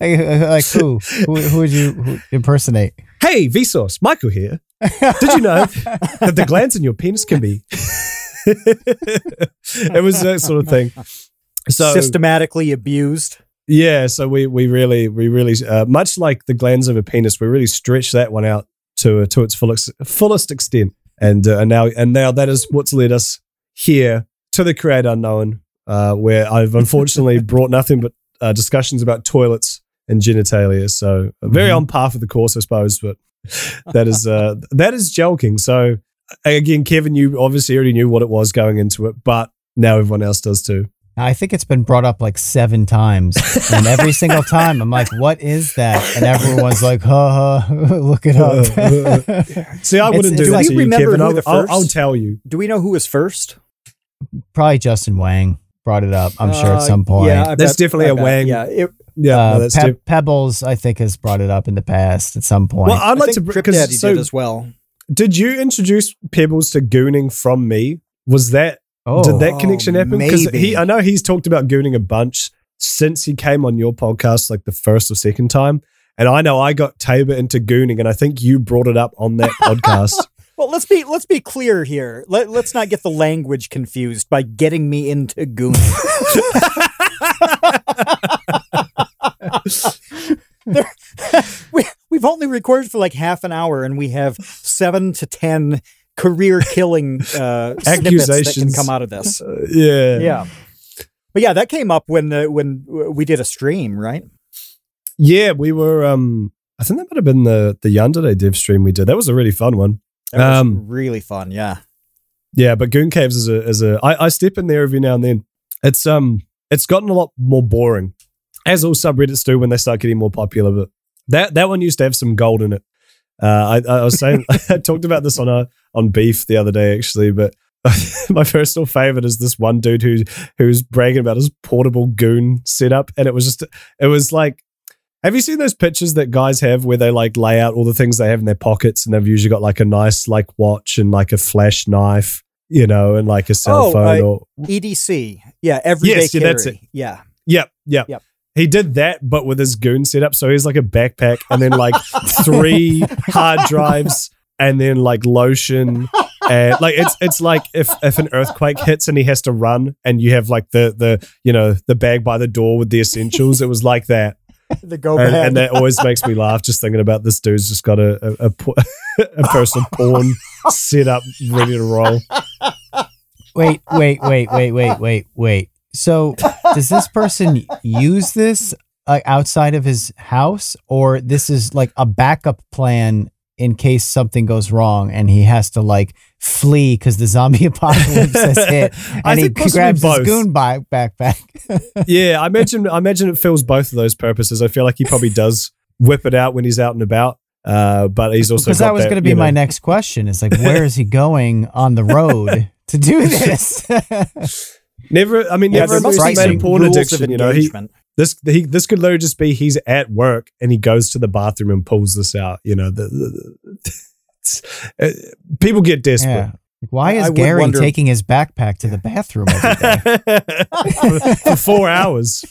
like, like who? who? Who would you who impersonate? Hey, Vsauce, Michael here. Did you know that the glands in your penis can be? [laughs] it was that sort of thing. So Systematically abused. yeah, so we we really we really uh, much like the glands of a penis, we really stretch that one out to to its fullest fullest extent, and uh, and now and now that is what's led us here to the Create Unknown, uh, where I've unfortunately [laughs] brought nothing but uh, discussions about toilets and genitalia. So very Mhm. on par for the course, I suppose. But that is uh, [laughs] that is joking. So again, Kevin, you obviously already knew what it was going into it, but now everyone else does too. I think it's been brought up like seven times, and every [laughs] single time I'm like, "What is that?" And everyone's like, "Ha ha, [laughs] look it up." See, I wouldn't do it's that like- to Do we you, remember Kevin. who I'll, the I'll, first- I'll tell you. Do we know who was first? Probably Justin Whang brought it up. I'm sure Uh, at some point. Yeah, I That's bet- definitely I a bet. Whang. Yeah, it, Yeah, no, uh, that's Pe- Pebbles, I think, has brought it up in the past at some point. well, I'd like to think Trip because Daddy so did as well. did you introduce Pebbles to gooning from me? Was that oh, did that connection Oh, happen? Because he, I know he's talked about gooning a bunch since he came on your podcast, like the first or second time. And I know I got Tabor into gooning, and I think you brought it up on that podcast. [laughs] Well, let's be let's be clear here. Let, let's not get the language confused by getting me into gooning. [laughs] There- [laughs] we, we've only recorded for like half an hour, and we have seven to ten career-killing [laughs] uh, snippets that can come out of this. Uh, yeah, Yeah, but yeah, that came up when uh, when we did a stream, right? yeah. We were. um I think that might have been the the Yandere Dev stream we did. That was a really fun one. That was Um, really fun. Yeah. Yeah, but Goon Caves is a is a I, I step in there every now and then. It's um it's gotten a lot more boring, as all subreddits do when they start getting more popular. But that that one used to have some gold in it. Uh, I, I was saying [laughs] I talked about this on a on beef the other day actually, but [laughs] my personal favorite is this one dude who who's bragging about his portable goon setup, and it was just it was like. Have you seen those pictures that guys have where they like lay out all the things they have in their pockets and they've usually got like a nice like watch and like a flash knife, you know, and like a cell Oh, phone I- or EDC. Yeah, everyday Yes, yeah, carry. that's it. Yeah. Yep, yep. Yep. He did that, but with his goon setup. So he's like a backpack and then like [laughs] three hard drives and then like lotion. [laughs] And like it's it's like if if an earthquake hits and he has to run and you have like the the you know the bag by the door with the essentials. It was like that. The go and, and that always makes me laugh just thinking about this dude's just got a a, a, [laughs] a personal porn set up ready to roll. wait, wait, wait, wait, wait, wait, wait. So, does this person use this uh, outside of his house, or this is like a backup plan in case something goes wrong and he has to like flee because the zombie [laughs] apocalypse has hit, [laughs] and he think possibly grabs both. his goon bi- backpack? [laughs] Yeah, I imagine I imagine it fills both of those purposes. I feel like he probably does whip it out when he's out and about. Uh, but he's also Because that was going to be you know- my next question. Is like, where is he going on the road to do this? Never, I mean, yeah, never there must be some porn addiction. of You know, he, engagement. This he, this could literally just be he's at work and he goes to the bathroom and pulls this out. You know, the, the, [laughs] it's- uh, people get desperate. yeah. Like, Why is I Gary wonder- taking his backpack to the [laughs] bathroom every day? [laughs] for, for four hours.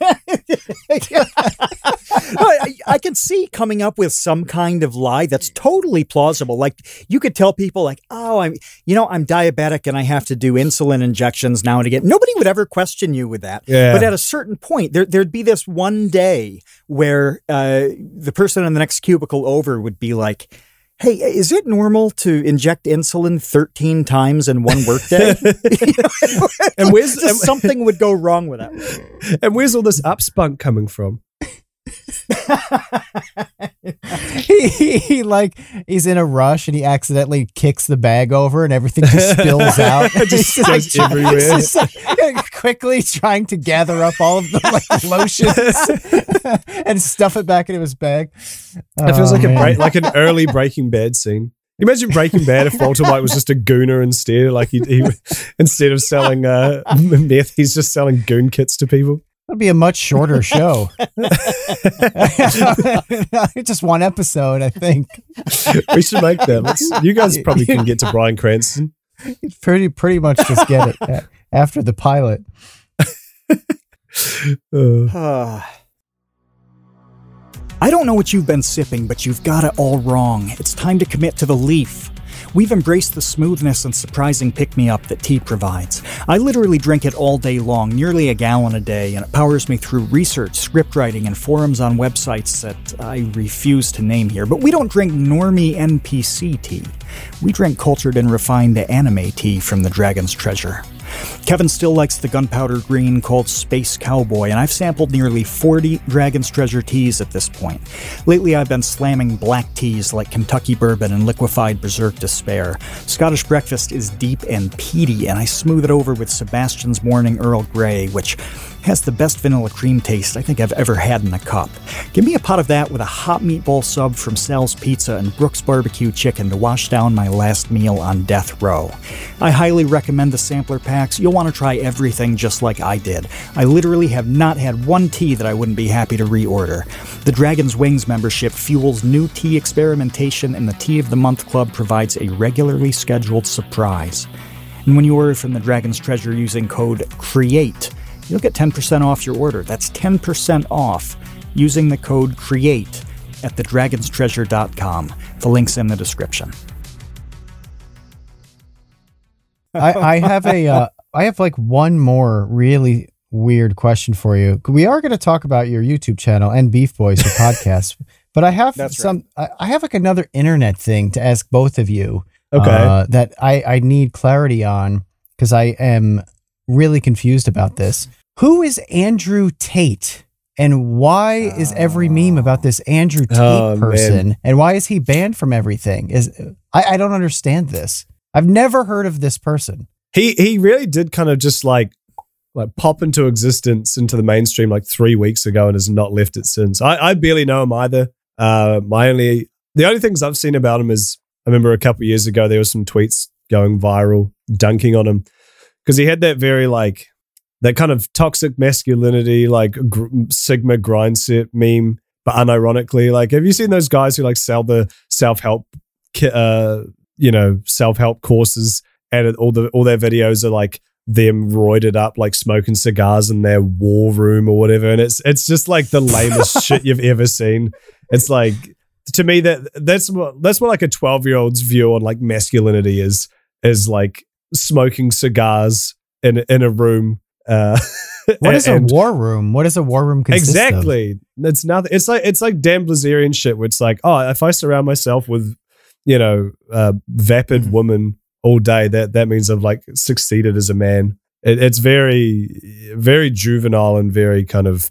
[laughs] I can see coming up with some kind of lie that's totally plausible. Like you could tell people, like, "Oh, I'm, you know, I'm diabetic and I have to do insulin injections now and again." Nobody would ever question you with that. Yeah. But at a certain point, there there'd be this one day where uh, the person in the next cubicle over would be like. Hey, is it normal to inject insulin 13 times in one workday? [laughs] [laughs] And where's- [laughs] and- something would go wrong with that? And where's all this upspunk coming from? [laughs] he, he, he, like he's in a rush and he accidentally kicks the bag over and everything just spills [laughs] out. Just [laughs] goes try- everywhere. just, like, quickly trying to gather up all of the like lotions and stuff it back into his bag. It feels Oh, like a man. break, like an early Breaking Bad scene. Imagine Breaking Bad if Walter White was just a gooner instead, like he, he instead of selling uh, meth, he's just selling goon kits to people. It'll be a much shorter [laughs] show. [laughs] [laughs] Just one episode, I think. We should make that. Let's, you guys probably can get to Bryan Cranston. Pretty, pretty much just get it after the pilot. Uh, [sighs] I don't know what you've been sipping, but you've got it all wrong. It's time to commit to the leaf. We've embraced the smoothness and surprising pick me up that tea provides. I literally drink it all day long, nearly a gallon a day, and it powers me through research, script writing, and forums on websites that I refuse to name here. But we don't drink normie NPC tea. We drink cultured and refined anime tea from the Dragon's Treasure. Kevin still likes the gunpowder green called Space Cowboy, and I've sampled nearly 40 Dragon's Treasure teas at this point. Lately, I've been slamming black teas like Kentucky Bourbon and Liquefied Berserk Despair. Scottish Breakfast is deep and peaty, and I smooth it over with Sebastian's Morning Earl Grey, which has the best vanilla cream taste I think I've ever had in a cup. Give me a pot of that with a hot meatball sub from Sal's Pizza and Brooks Barbecue Chicken to wash down my last meal on death row. I highly recommend the sampler packs. You'll want to try everything just like I did. I literally have not had one tea that I wouldn't be happy to reorder. The Dragon's Wings membership fuels new tea experimentation, and the Tea of the Month Club provides a regularly scheduled surprise. And when you order from the Dragon's Treasure using code CREATE, you'll get 10% off your order. That's 10% off using the code CREATE at thedragonstreasure.com. The link's in the description. I, I have a uh, I have like one more really weird question for you. We are going to talk about your YouTube channel and Beef Boys, your podcast, [laughs] but I have That's some. I, I have like another internet thing to ask both of you. Okay. uh, that I I need clarity on because I am really confused about this. Who is Andrew Tate? And why is every meme about this Andrew Tate Oh, man. person? And why is he banned from everything? Is I, I don't understand this. I've never heard of this person. he he really did kind of just like like pop into existence into the mainstream like three weeks ago and has not left it since. I, I barely know him either. Uh, my only the only things I've seen about him is I remember a couple years ago there was some tweets going viral dunking on him because he had that very like that kind of toxic masculinity like gr- sigma grind set meme, but unironically like have you seen those guys who like sell the self help uh you know self help courses and all the all their videos are like them roided up like smoking cigars in their war room or whatever and it's it's just like the lamest [laughs] shit you've ever seen. It's like to me that that's what that's what like a 12 year old's view on like masculinity is is like smoking cigars in in a room uh [laughs] What is a war room? What does a war room consist of? exactly it's nothing it's like it's like Dan Bilzerian shit where it's like oh if I surround myself with you know uh vapid Mm-hmm. women all day that that means I've like succeeded as a man it, it's very very juvenile and very kind of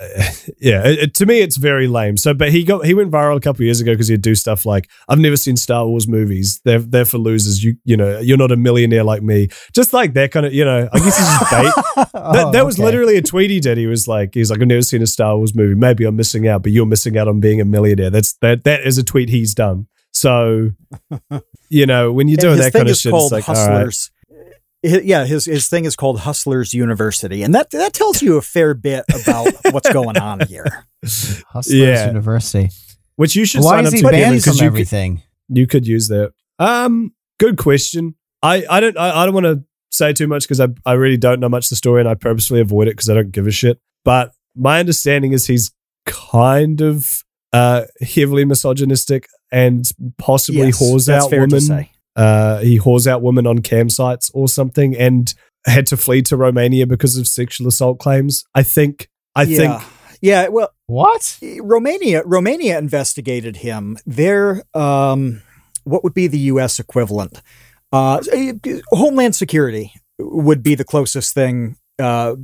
[laughs] yeah it, it- to me it's very lame so but he got he went viral a couple of years ago because he'd do stuff like i've never seen star wars movies they're they're for losers you you know you're not a millionaire like me just like that kind of you know i guess he's just bait [laughs] that, Oh, that was okay. literally a tweet he did. He was like, he's like, I've never seen a Star Wars movie. Maybe I'm missing out, but you're missing out on being a millionaire. That's that. That is a tweet he's done. So, [laughs] you know, when you're doing that kind of shit, it's like, all right. Hustlers. Hi- Yeah, his his thing is called Hustlers University, and that that tells you a fair bit about what's going on here. Hustlers Yeah. University. which you should Why sign is up he to Kevin, banned 'cause from you could, everything? you could use that. Um, good question. I I don't I, I don't want to say too much because I I really don't know much of the story, and I purposely avoid it because I don't give a shit. But my understanding is he's kind of uh heavily misogynistic and possibly Yes, whores that's out fair to women. Say. uh, he whores out women on campsites or something and had to flee to Romania because of sexual assault claims. I think. I yeah. think. yeah. Well, What? Romania Romania investigated him. Their um, what would be the U.S. equivalent? Uh, Homeland Security would be the closest thing uh,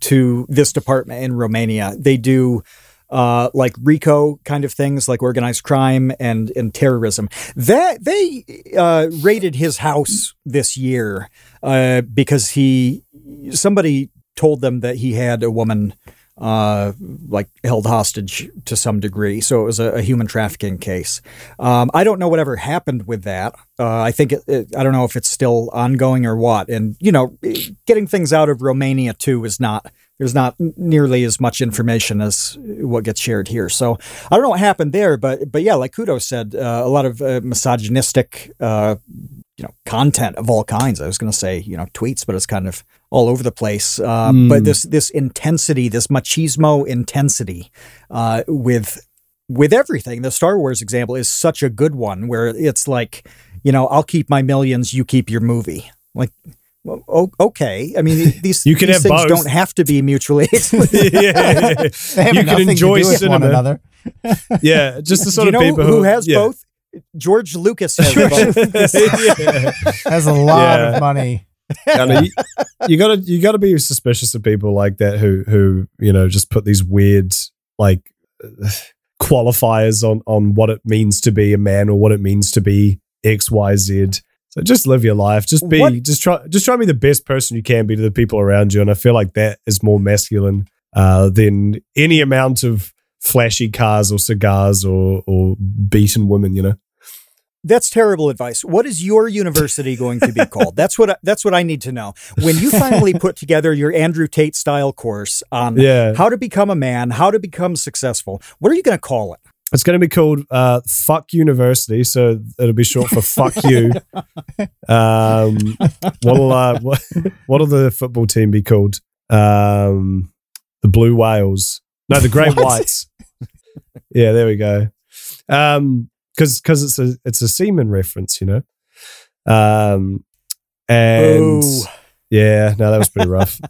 to this department in Romania. They do. Uh, like RICO kind of things, like organized crime and and terrorism. That they uh, raided his house this year uh, because he somebody told them that he had a woman uh, like held hostage to some degree. So it was a, a human trafficking case. Um, I don't know whatever happened with that. Uh, I think it, it, I don't know if it's still ongoing or what. And you know, getting things out of Romania too is not. There's not nearly as much information as what gets shared here. So I don't know what happened there, but but yeah, like Kudo said, uh, a lot of uh, misogynistic, uh, you know, content of all kinds. I was going to say you know tweets, but it's kind of all over the place. Uh, But this this intensity, this machismo intensity, uh, with with everything. The Star Wars example is such a good one, where it's like, you know, I'll keep my millions, you keep your movie. Like, well, okay. I mean, these [laughs] You can these things both. don't have to be mutually [laughs] [laughs] exclusive. yeah, They have you nothing can to enjoy do cinema. one another. Yeah, just the Do sort you of know people who has yeah. both? George Lucas has both. Has a lot Yeah. of money. I know, you, you gotta you gotta be suspicious of people like that who who you know just put these weird like qualifiers on on what it means to be a man or what it means to be X Y Z. So just live your life. Just be What- just try just try to be the best person you can be to the people around you. And I feel like that is more masculine uh, than any amount of flashy cars or cigars or or beaten women. You know. That's terrible advice. What is your university going to be called? That's what I, that's what I need to know. When you finally put together your Andrew Tate style course on Yeah. how to become a man, how to become successful, what are you going to call it? It's going to be called uh, Fuck University, so it'll be short for Fuck You. [laughs] Um, what'll uh, what, what'll the football team be called? Um, the Blue Whales. No, the Great What? Whites. Yeah, there we go. Um, because because it's a it's a semen reference, you know. Um, and Ooh. yeah, no, that was pretty rough.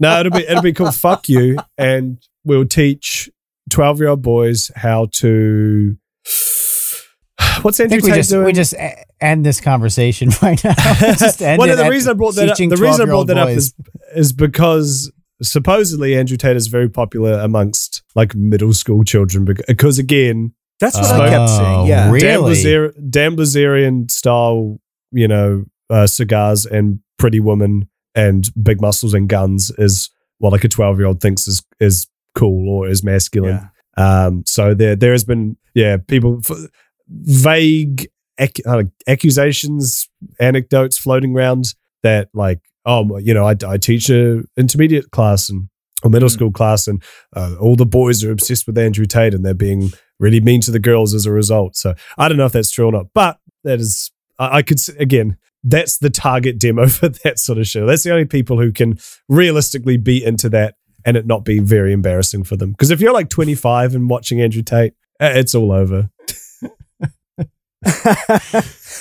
no, it'll be it'll be called Fuck You, and we'll teach twelve year old boys how to. [sighs] What's I Andrew think we Tate just doing? we just end this conversation [laughs] right now. [laughs] just well, no, the reason I brought that up, the reason I brought 12-year-old that up is is because supposedly Andrew Tate is very popular amongst like middle school children bec- because again, That's what I kept Oh, saying. Yeah. really? Dan, Bilzerian style, you know, uh, cigars and pretty women and big muscles and guns is what like a twelve year old thinks is is cool or is masculine. Yeah. Um, so there there has been yeah people f- vague ac- uh, accusations, anecdotes floating around that like oh you know I, I teach a intermediate class and or middle Mm. school class and uh, all the boys are obsessed with Andrew Tate and they're being really mean to the girls as a result. So I don't know if that's true or not, but that is I, I could again. That's the target demo [laughs] for that sort of show. That's the only people who can realistically be into that and it not be very embarrassing for them. Because if you're like 25 and watching Andrew Tate, eh, it's all over. [laughs]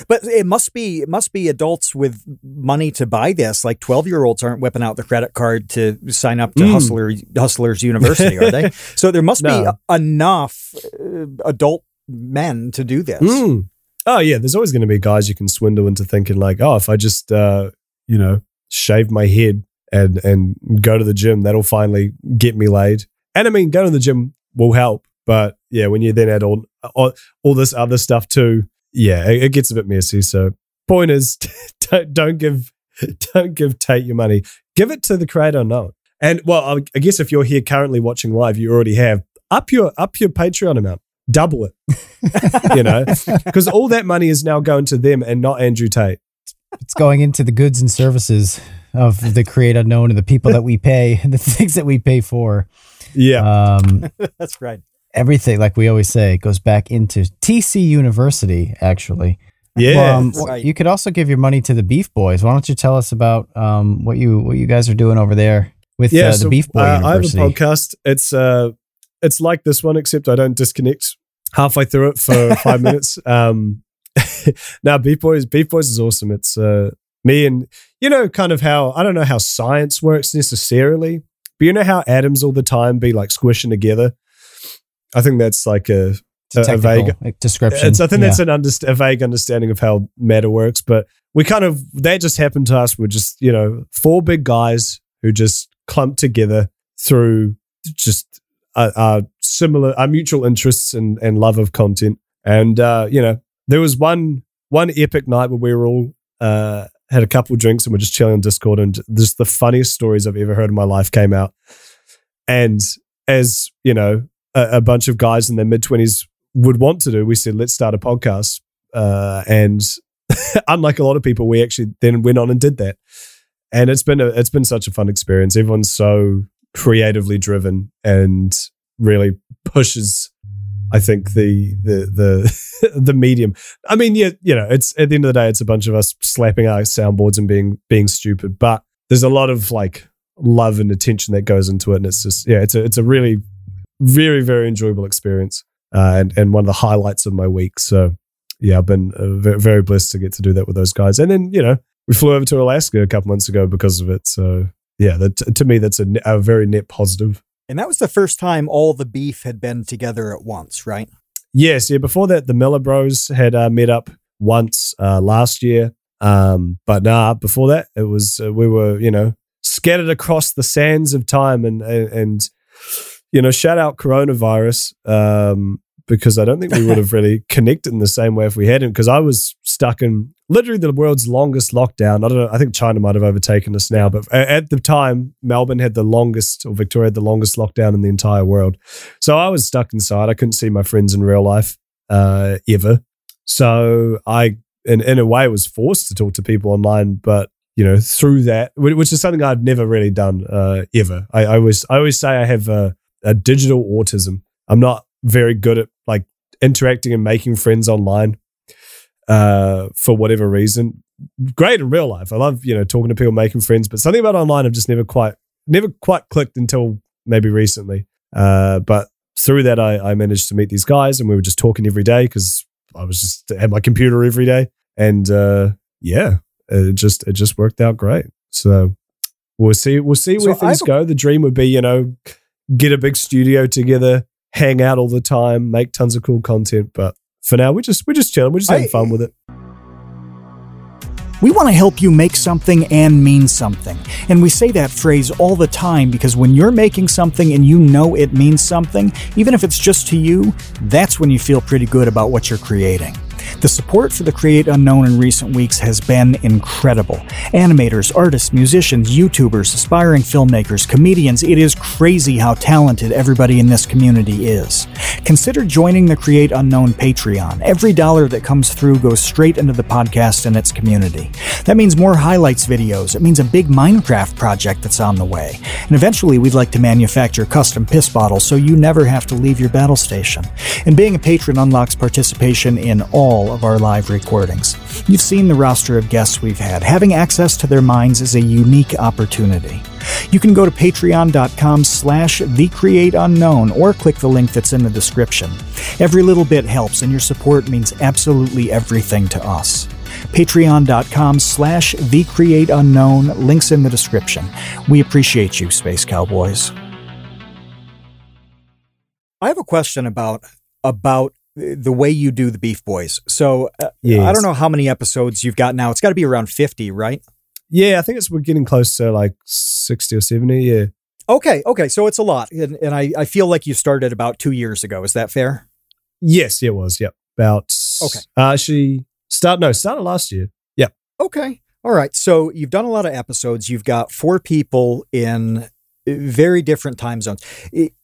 but it must be it must be adults with money to buy this. Like twelve year olds aren't whipping out the credit card to sign up to Mm. Hustler Hustlers University, are they? [laughs] So there must No. be enough uh, adult men to do this. Mm. Oh yeah, there's always going to be guys you can swindle into thinking like, oh, if I just uh, you know shave my head and and go to the gym, that'll finally get me laid. And I mean, going to the gym will help, but yeah, when you then add all all, all this other stuff too, yeah, it, it gets a bit messy. So point is, [laughs] don't, don't give [laughs] don't give Tate your money. Give it to the creator unknown. And well, I, I guess if you're here currently watching live, you already have up your up your Patreon amount, double it [laughs] you know, because all that money is now going to them and not Andrew Tate. It's going into the goods and services of the create unknown and the people that we pay, [laughs] the things that we pay for. Yeah, Um, [laughs] That's right. everything, like we always say, goes back into TC University. Actually, yeah. Um, Right. you could also give your money to the Beef Boys. Why don't you tell us about um, what you what you guys are doing over there with yeah, uh, so, the Beef Boy uh, I have a podcast. It's uh, it's like this one, except I don't disconnect halfway through it for [laughs] five minutes. Um, now Beef Boys, Beef Boys is awesome. It's uh, me and you know, kind of how I don't know how science works necessarily, but you know how atoms all the time be like squishing together. I think that's like a It's a a- vague- like, description. It's, I think Yeah. that's an underst- a vague understanding of how matter works, but we kind of that just happened to us. We're just you know four big guys who just clumped together through just our, our similar our mutual interests and and love of content. And uh, you know there was one one epic night where we were all uh, had a couple drinks and we're just chilling on Discord, and just the funniest stories I've ever heard in my life came out. And as you know, a, a bunch of guys in their mid twenties would want to do, we said, let's start a podcast. Uh, and [laughs] unlike a lot of people, we actually then went on and did that. And it's been a, it's been such a fun experience. Everyone's so creatively driven and really pushes. I think the the the [laughs] the medium. I mean, yeah, you know, it's at the end of the day, it's a bunch of us slapping our soundboards and being being stupid. But there's a lot of like love and attention that goes into it, and it's just yeah, it's a it's a really very very enjoyable experience uh, and and one of the highlights of my week. So yeah, I've been uh, very, blessed to get to do that with those guys. And then you know we flew over to Alaska a couple months ago because of it. So yeah, that to me that's a, a very net positive. And that was the first time all the beef had been together at once, right? Yes, yeah. Before that, the Miller Bros had uh, met up once uh, last year, Um, but nah, before that, it was uh, we were you know scattered across the sands of time, and and, and you know shout out coronavirus um, because I don't think we would have [laughs] really connected in the same way if we hadn't. Because I was stuck in literally the world's longest lockdown. I don't know. I think China might have overtaken us now, but at the time, Melbourne had the longest, or Victoria had the longest lockdown in the entire world. So I was stuck inside. I couldn't see my friends in real life uh, ever. So I, in, in a way, was forced to talk to people online, but you know, through that, which is something I've never really done uh, ever. I, I always, I always say I have a, a digital autism. I'm not very good at like interacting and making friends online uh, for whatever reason. Great in real life. I love you know talking to people, making friends, but something about online I've just never quite never quite clicked until maybe recently. Uh, but through that, I, I managed to meet these guys, and we were just talking every day because I was just at my computer every day, and uh, yeah, it just it just worked out great. So we'll see we'll see so where things go. The dream would be you know get a big studio together, hang out all the time, make tons of cool content, but for now, we're just we're just chilling. We're just having I, fun with it. We want to help you make something and mean something. And we say that phrase all the time because when you're making something and you know it means something, even if it's just to you, that's when you feel pretty good about what you're creating. The support for the Create Unknown in recent weeks has been incredible. Animators, artists, musicians, YouTubers, aspiring filmmakers, comedians, it is crazy how talented everybody in this community is. Consider joining the Create Unknown Patreon. Every dollar that comes through goes straight into the podcast and its community. That means more highlights videos. It means a big Minecraft project that's on the way. And eventually, we'd like to manufacture custom piss bottles so you never have to leave your battle station. And being a patron unlocks participation in all all of our live recordings. You've seen the roster of guests we've had. Having access to their minds is a unique opportunity. You can go to patreon.com slash thecreateunknown or click the link that's in the description. Every little bit helps, and your support means absolutely everything to us. Patreon.com slash thecreateunknown, links in the description. We appreciate you, Space Cowboys. I have a question about about the way you do the Beef Boys. So uh, yes. I don't know how many episodes you've got now. It's got to be around 50, right? Yeah, I think it's we're getting close to like 60 or 70. Yeah. Okay. Okay. So it's a lot. And, and I, I feel like you started about two years ago. Is that fair? Yes, it was. Yep. About, okay. Uh, actually, start, no, started last year. Yep. Okay. All right. So you've done a lot of episodes. You've got four people in uh, very different time zones.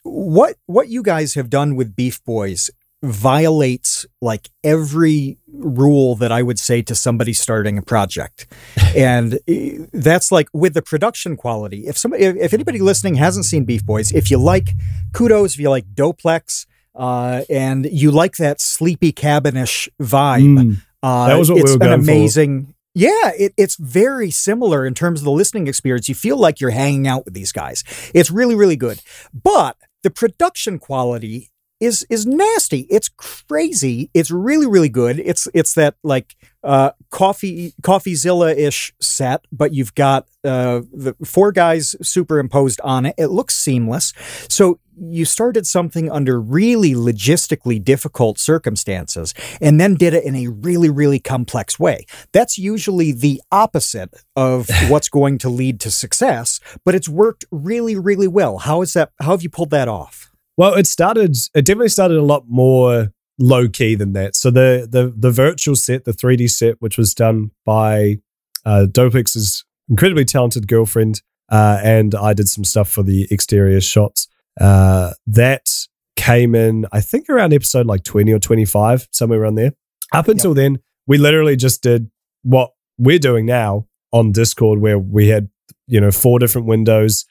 What what you guys have done with Beef Boys violates like every rule that I would say to somebody starting a project. [laughs] and eh, that's like with the production quality. If somebody if anybody listening hasn't seen Beef Boys, if you like kudos, if you like Doplex, uh, and you like that sleepy cabinish vibe, mm, uh, that was what it's we an amazing for. Yeah, it, it's very similar in terms of the listening experience. You feel like you're hanging out with these guys. It's really, really good. But the production quality is is nasty. It's crazy. It's really really good. It's it's that like uh, coffee CoffeeZilla ish set, but you've got uh, the four guys superimposed on it. It looks seamless. So you started something under really logistically difficult circumstances and then did it in a really, really complex way. That's usually the opposite of [laughs] what's going to lead to success, but it's worked really, really well. How is that? How have you pulled that off? Well, it started. It definitely started a lot more low key than that. So the the the virtual set, the 3D set, which was done by uh, Doplex's incredibly talented girlfriend, uh, and I did some stuff for the exterior shots. Uh, that came in, I think, around episode like 20 or 25, somewhere around there. Up until yep. then, we literally just did what we're doing now on Discord, where we had you know four different windows,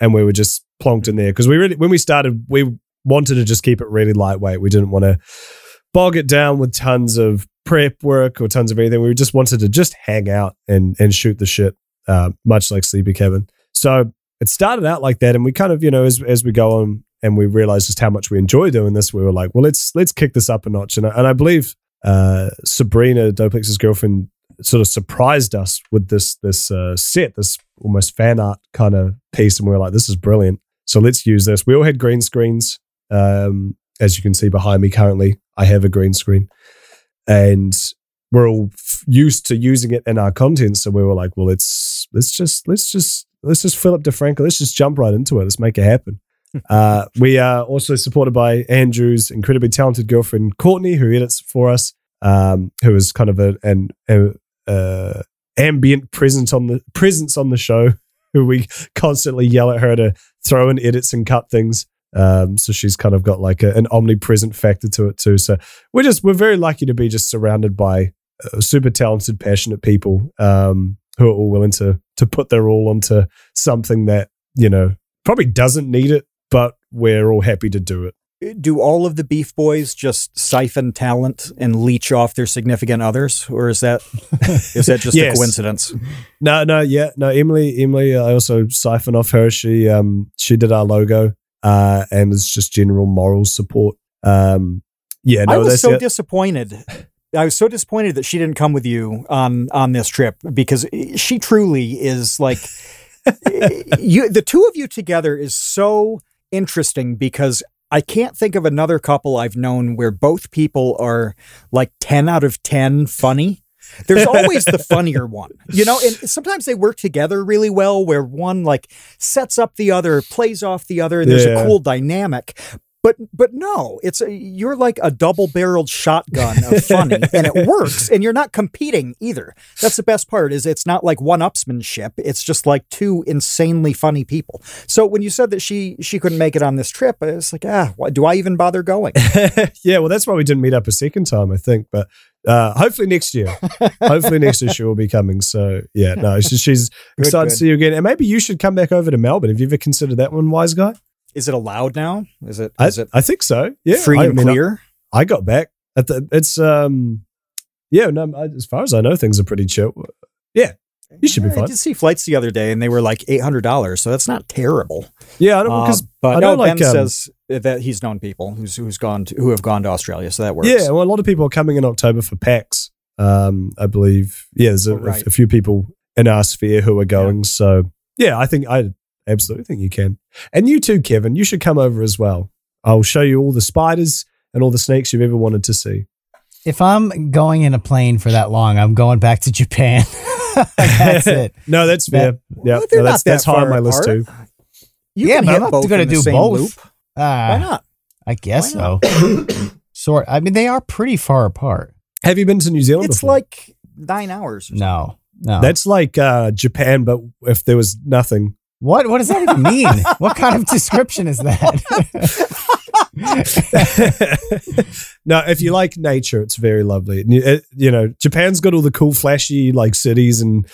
and we were just plonked in there because we really when we started we wanted to just keep it really lightweight. We didn't want to bog it down with tons of prep work or tons of anything. We just wanted to just hang out and and shoot the shit, uh, much like Sleepy Cabin. So it started out like that, and we kind of you know as as we go on and we realized just how much we enjoy doing this, we were like, well, let's let's kick this up a notch. And I, and I believe uh, Sabrina Doplex's girlfriend sort of surprised us with this this uh, set, this almost fan art kind of piece, and we were like, this is brilliant. So let's use this. We all had green screens. Um, as you can see behind me currently, I have a green screen. And we're all f- used to using it in our content. So we were like, well, let's let's just let's just let's just Philip DeFranco. Let's just jump right into it. Let's make it happen. [laughs] uh, we are also supported by Andrew's incredibly talented girlfriend Courtney, who edits for us, um, who is kind of a, an a, uh, ambient presence on the presence on the show. Who we constantly yell at her to throw in edits and cut things. Um, so she's kind of got like a, an omnipresent factor to it too. So we're just we're very lucky to be just surrounded by uh, super talented, passionate people um, who are all willing to to put their all onto something that you know probably doesn't need it, but we're all happy to do it. Do all of the Beef Boys just siphon talent and leech off their significant others, or is that is that just [laughs] Yes. a coincidence? No, no, yeah, no. Emily, Emily, I also siphon off her. She um she did our logo uh and it's just general moral support. Um yeah, no, I was so it. disappointed. I was so disappointed that she didn't come with you on on this trip because she truly is like [laughs] you. The two of you together is so interesting because I can't think of another couple I've known where both people are like ten out of ten funny. There's [laughs] always the funnier one, you know, and sometimes they work together really well where one like sets up the other, plays off the other, and there's Yeah. a cool dynamic. But but no, it's a, you're like a double-barreled shotgun of [laughs] funny, and it works, and you're not competing either. That's the best part is it's not like one-upsmanship. It's just like two insanely funny people. So when you said that she she couldn't make it on this trip, it's like ah, why, do I even bother going? [laughs] yeah, well, that's why we didn't meet up a second time, I think. But uh, hopefully next year, hopefully next year she will be coming. So yeah, no, she's, she's [laughs] excited good. to see you again, and maybe you should come back over to Melbourne. Have you ever considered that one, wise guy? Is it allowed now? Is it I, it I think so. Yeah, free I and mean, clear? I, got back at the. It's um, yeah. No, I- as far as I know, things are pretty chill. Yeah, you should be fine. I did see flights the other day, and they were like eight hundred dollars. So that's not terrible. Yeah, I don't Uh, because but I know, no, like, Ben um, says that he's known people who's who's gone to, who have gone to Australia, so that works. Yeah, well, a lot of people are coming in October for PAX. Um, I believe. Yeah, there's a, Oh, right. a few people in our sphere who are going. So yeah, I think I absolutely think you can, and you too, Kevin. You should come over as well. I'll show you all the spiders and all the snakes you've ever wanted to see. If I'm going in a plane for that long, I'm going back to Japan. [laughs] That's [laughs] it. no, that's fair. That- yeah, Well, they're no, that's not that that's high on far my list apart. too. You yeah, can but I'm not both going to in the do same both. loop. Ah, Why not? I guess Why so. [coughs] sort. I mean, they are pretty far apart. Have you been to New Zealand? It's before? like nine hours. Or No, no. that's like uh, Japan, but if there was nothing. What? What does that even mean? what kind of description is that? [laughs] no, if you like nature, it's very lovely. You- it- you know, Japan's got all the cool, flashy like cities and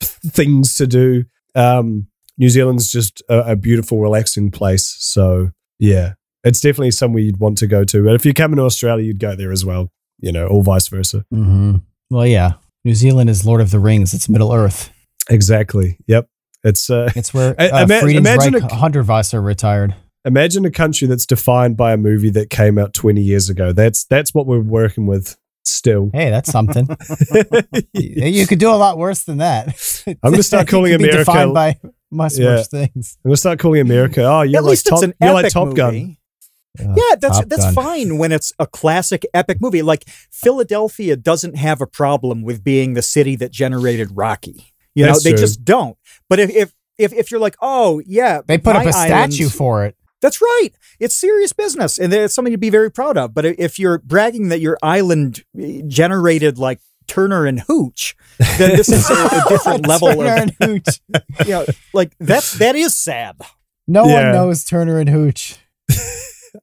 things to do. Um, New Zealand's just a, a beautiful, relaxing place. So yeah, it's definitely somewhere you'd want to go to. But if you're coming to Australia, you'd go there as well. You know, or vice versa. hmm Well, yeah. New Zealand is Lord of the Rings. It's Middle Earth. Exactly. Yep. It's uh, It's where [laughs] I- uh, ima- imagine Friedensreich a- Hundertwasser retired. imagine a country that's defined by a movie that came out 20 years ago. That's that's what we're working with still. Hey, that's something. [laughs] you you could do a lot worse than that. I'm gonna start [laughs] calling could America- defined by much Yeah. worse things. I'm gonna start calling America. Oh, you're At like least Top, it's an you're epic like Top movie. Gun. Ugh, Yeah, that's that's Gun. fine when it's a classic epic movie. Like Philadelphia doesn't have a problem with being the city that generated Rocky. You know, That's they true. just don't. But if if if, if you're like, oh yeah, They put up my a statue island- for it. That's right. It's serious business, and it's something to be very proud of. But if you're bragging that your island eh, generated like Turner and Hooch, then this is a, a different [laughs] level of Turner of and Hooch. [laughs] you know, like that's that is sad. No Yeah. one knows Turner and Hooch. [laughs]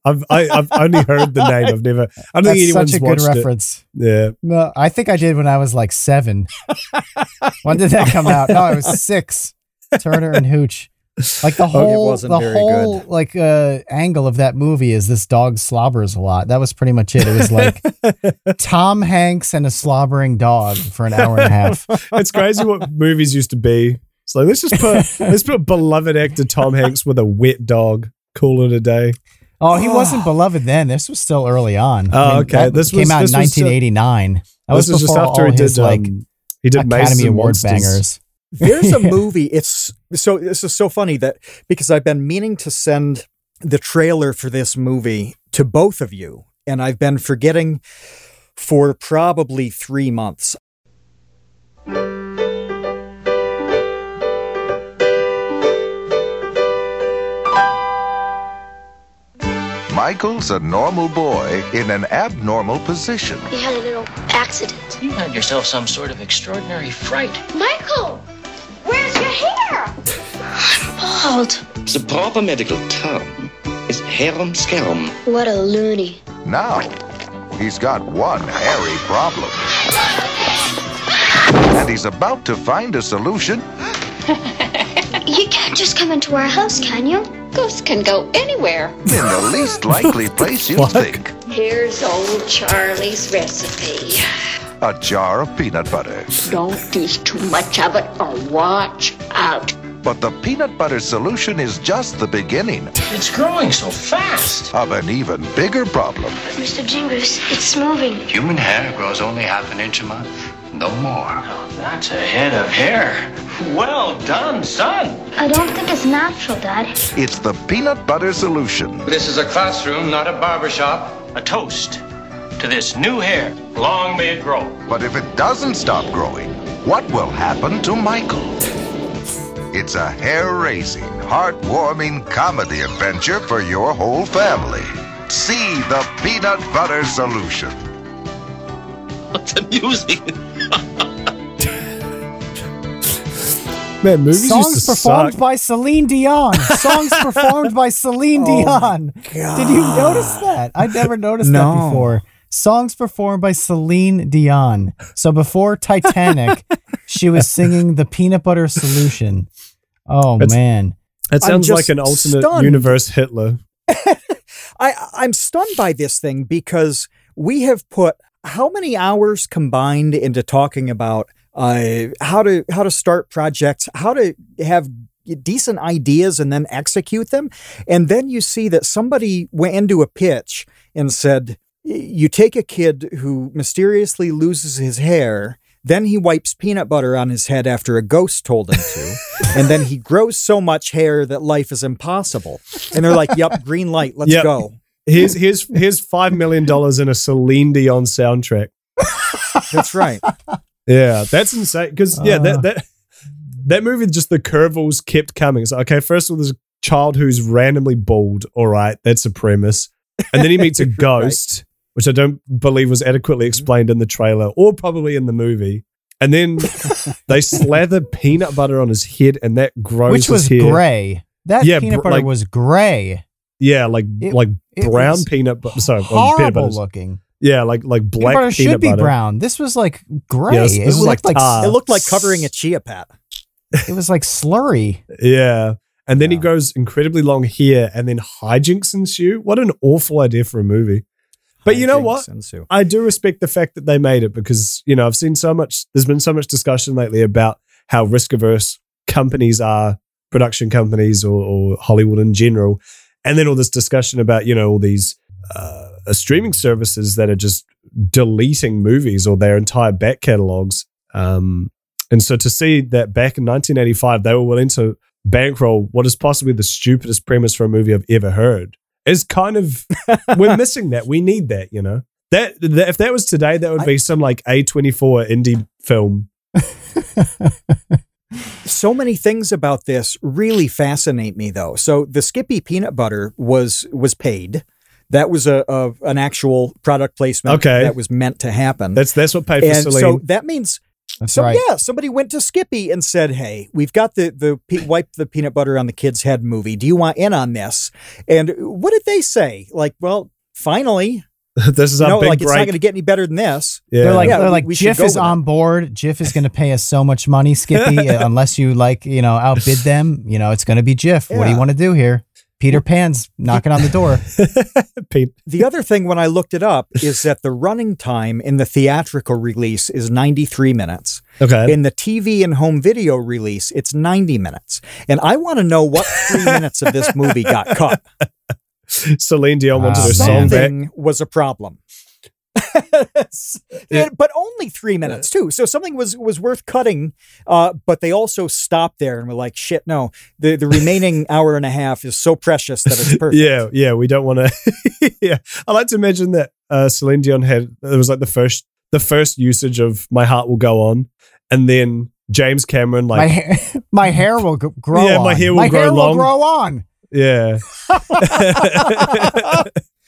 I've I, I've only heard the name. I've never. I don't think anyone's watched That's such a good watched it. reference. Yeah. No, I think I did when I was like seven. when did that come out? No, I was six. Turner and Hooch. Like the whole, wasn't the whole good. like uh, angle of that movie is this dog slobbers a lot. That was pretty much it. It was like [laughs] Tom Hanks and a slobbering dog for an hour and a half. [laughs] It's crazy what movies used to be. It's like let's just put let's put beloved actor Tom Hanks with a wet dog. Call it a day. Oh, he wasn't beloved then. This was still early on. Oh, okay. This came was- out this in was just- 1989. That was this was just before after all he his did like um, he did Academy Mazes and Award Monsters. bangers. There's a [laughs] movie. It's so this is so funny that because I've been meaning to send the trailer for this movie to both of you, and I've been forgetting. for probably three months. Michael's a normal boy in an abnormal position. He had a little accident. You had yourself some sort of extraordinary fright. Michael, where's your hair? I'm bald. The proper medical term is harum scarum. What a loony. Now, he's got one hairy problem. And he's about to find a solution [laughs] You can't just come into our house, can you? Ghosts can go anywhere. in the least [laughs] likely place you'd think Here's old Charlie's recipe. a jar of peanut butter. Don't use too much of it or watch out. But the peanut butter solution is just the beginning It's growing so fast. of an even bigger problem. Mr. Jingles, it's moving. Human hair grows only half an inch a month. No more. That's a head of hair. Well done, son. I don't think it's natural, Dad. It's the peanut butter solution. This is a classroom, not a barber shop. A toast to this new hair. Long may it grow. But if it doesn't stop growing, what will happen to Michael? It's a hair raising, heartwarming comedy adventure for your whole family. See the peanut butter solution. What's amusing? Man, movies Songs performed suck. by Celine Dion. Songs [laughs] performed by Celine oh Dion. Did you notice that? I never noticed that before. Songs performed by Celine Dion. So before Titanic, she was [laughs] singing the Peanut Butter Solution. Oh It's- man. That sounds like an alternate stunned. universe Hitler. [laughs] I, I'm stunned by this thing because we have put how many hours combined into talking about uh, how to how to start projects, how to have decent ideas and then execute them, and then you see that somebody went into a pitch and said, "You take a kid who mysteriously loses his hair." Then he wipes peanut butter on his head after a ghost told him to. [laughs] and then he grows so much hair that life is impossible. And they're like, yep, green light, let's Yep. go. Here's here's here's five million dollars in a Celine Dion soundtrack. That's right. Yeah, that's insane. Because yeah, Uh. that that that movie just the curveballs kept coming. So okay, first of all, there's a child who's randomly bald. All right, that's a premise. And then he meets a [laughs] ghost, which I don't believe was adequately explained in the trailer or probably in the movie. And then [laughs] they slather peanut butter on his head, and that grows Which was hair. gray. That Yeah, peanut butter like- was gray. Yeah, like It- like it brown peanut butter. Sorry, well, peanut Horrible looking. Yeah, like like black Peanut black butter should peanut be butter. brown. This was like gray. Yeah, this- it this is looked like like, tar. It looked like covering a chia pet. it was like slurry. Yeah. And then he Yeah. grows incredibly long here, and then hijinks ensue. What an awful idea for a movie. But you know what? ensue. I do respect the fact that they made it because, you know, I've seen so much, there's been so much discussion lately about how risk averse companies are, production companies or, or Hollywood in general. And then all this discussion about, you know, all these uh, streaming services that are just deleting movies or their entire back catalogs. Um, and so to see that back in 1985, they were willing to bankroll what is possibly the stupidest premise for a movie I've ever heard is kind of, [laughs] we're missing that. We need that, you know? That, that if that was today, that would be some like A24 indie film. [laughs] So many things about this really fascinate me, though. So the Skippy peanut butter was was paid. That was a, a an actual product placement. Okay. that was meant to happen. That's that's what paid for and Celine. so that means That's so right. yeah, somebody went to Skippy and said, "Hey, we've got the the pe- wipe the peanut butter on the kid's head movie. Do you want in on this?" And what did they say? Like, well, finally, [laughs] this is our no, big like it's not going to get any better than this. yeah. They're like, Yeah, they're like, we should Jif is with on board. Jif is going to pay us so much money, [laughs] Skippy, uh, unless you like, you know, outbid them. You know, it's going to be Jif. What do you want to do here? Peter Pan's knocking on the door. [laughs] The other thing, when I looked it up, is that the running time in the theatrical release is 93 minutes. Okay. In the TV and home video release, it's 90 minutes. And I want to know what three minutes of this movie got cut. Celine Dion wanted Wow. her song back. Something was a problem. [laughs] Yes. And- but only three minutes too. So something was was worth cutting, uh, but they also stopped there and were like, "Shit, no! The the remaining [laughs] hour and a half is so precious that it's perfect." Yeah, yeah, we don't want to. [laughs] yeah, I like to imagine that uh, Celine Dion had it was like the first the first usage of "My Heart Will Go On," and then James Cameron like my like hair, my hair will grow. Yeah, my on. hair will my grow hair long. Will grow on. Yeah. [laughs]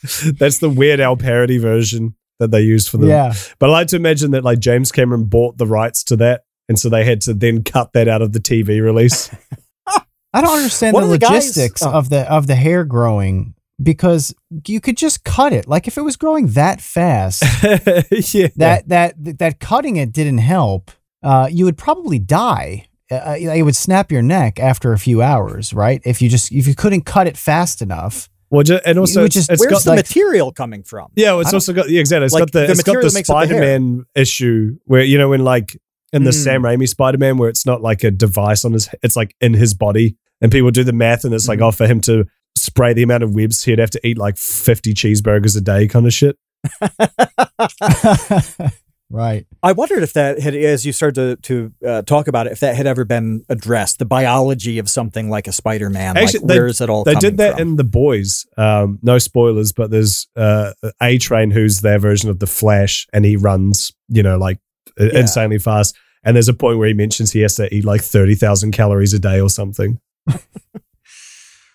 [laughs] That's the Weird Al parody version that they used for them. Yeah. But I like to imagine that like James Cameron bought the rights to that, and so they had to then cut that out of the TV release. [laughs] I don't understand One the of the guys- logistics oh. of the of the hair growing because you could just cut it. Like if it was growing that fast, yeah. that that that cutting it didn't help. Uh, you would probably die. Uh, it would snap your neck after a few hours, right? If you just if you couldn't cut it fast enough. Well, ju- and also just- it's Where's got the like- material coming from? Yeah, it's also got yeah, exactly. It's Like, got the, the it's got the that makes the. Spider-Man issue where you know when like in the Mm. Sam Raimi Spider-Man where it's not like a device on his it's like in his body and people do the math and it's like Mhm. oh for him to spray the amount of webs he'd have to eat like 50 cheeseburgers a day kind of shit. [laughs] right. I wondered if that had, as you started to, to uh, talk about it, if that had ever been addressed, the biology of something like a Spider-Man. Actually, like, they- where is it all They did that from? in The Boys. Um, no spoilers, but there's uh, A Train who's their version of the Flash and he runs, you know, like Yeah. insanely fast. And there's a point where he mentions he has to eat like 30,000 calories a day or something. [laughs]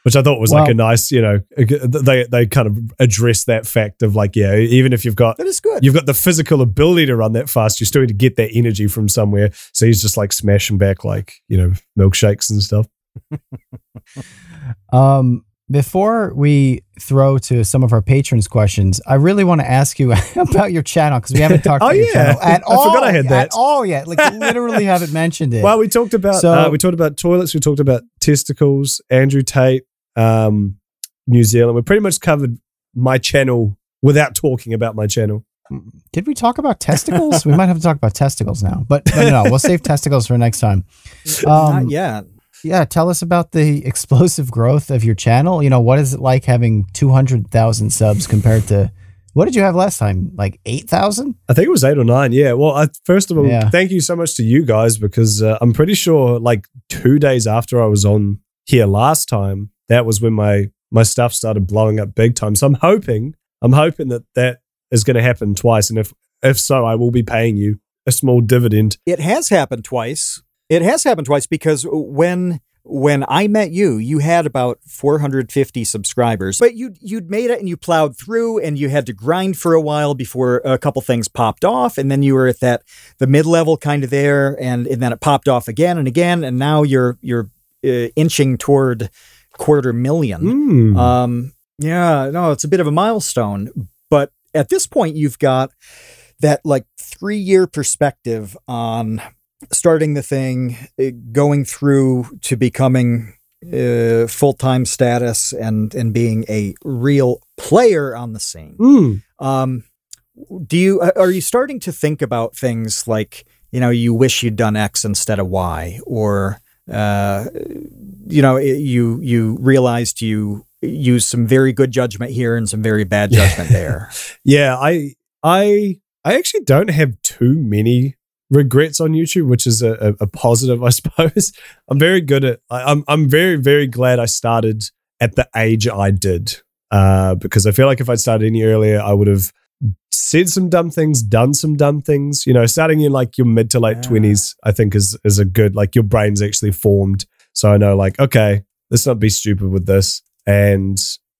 Which I thought was like a nice, you know, they they kind of address that fact of like, yeah, even if you've got that is good. you've got the physical ability to run that fast, you still need to get that energy from somewhere. So he's just like smashing back like, you know, milkshakes and stuff. [laughs] Um, before we throw to some of our patrons' questions, I really want to ask you [laughs] about your channel because we haven't talked [laughs] Oh, about your channel at I all. forgot I had that. at all yet. Like literally haven't mentioned it. Well, we talked about So- uh, we talked about toilets, we talked about testicles, Andrew Tate, um, New Zealand. We pretty much covered my channel without talking about my channel. Did we talk about testicles? we might have to talk about testicles now, but no, no, no. We'll save testicles for next time. Um, Not yet. Yeah, tell us about the explosive growth of your channel. You know, what is it like having 200,000 subs compared to what did you have last time? Like 8,000? I think it was eight or nine. Yeah. Well, I, first of all, Yeah. thank you so much to you guys because uh, I'm pretty sure like two days after I was on here last time, that was when my my stuff started blowing up big time. So I'm hoping, I'm hoping that that is going to happen twice, and if if so, I will be paying you a small dividend. It has happened twice. It has happened twice because when when I met you, you had about 450 subscribers, but you you'd made it and you plowed through and you had to grind for a while before a couple things popped off, and then you were at that the mid level kind of there, and and then it popped off again and again, and now you're you're uh, inching toward quarter million. Mm. Um, yeah, no, it's a bit of a milestone. But at this point, you've got that like three year perspective on starting the thing, uh, going through to becoming uh, full time status and and being a real player on the scene. Mm. Um, do you are you starting to think about things like you know you wish you'd done X instead of Y, or uh, you know it- you you realized you used some very good judgment here and some very bad judgment there. [laughs] Yeah, I I I actually don't have too many regrets on YouTube, which is a, a, a positive, [laughs] I suppose. I'm very good at. I, I'm I'm very very glad I started at the age I did, uh, because I feel like if I'd started any earlier, I would have said some dumb things, done some dumb things. You know, starting in like your mid to late Yeah. twenties, I think is is a good like your brain's actually formed. So I know like okay, let's not be stupid with this. And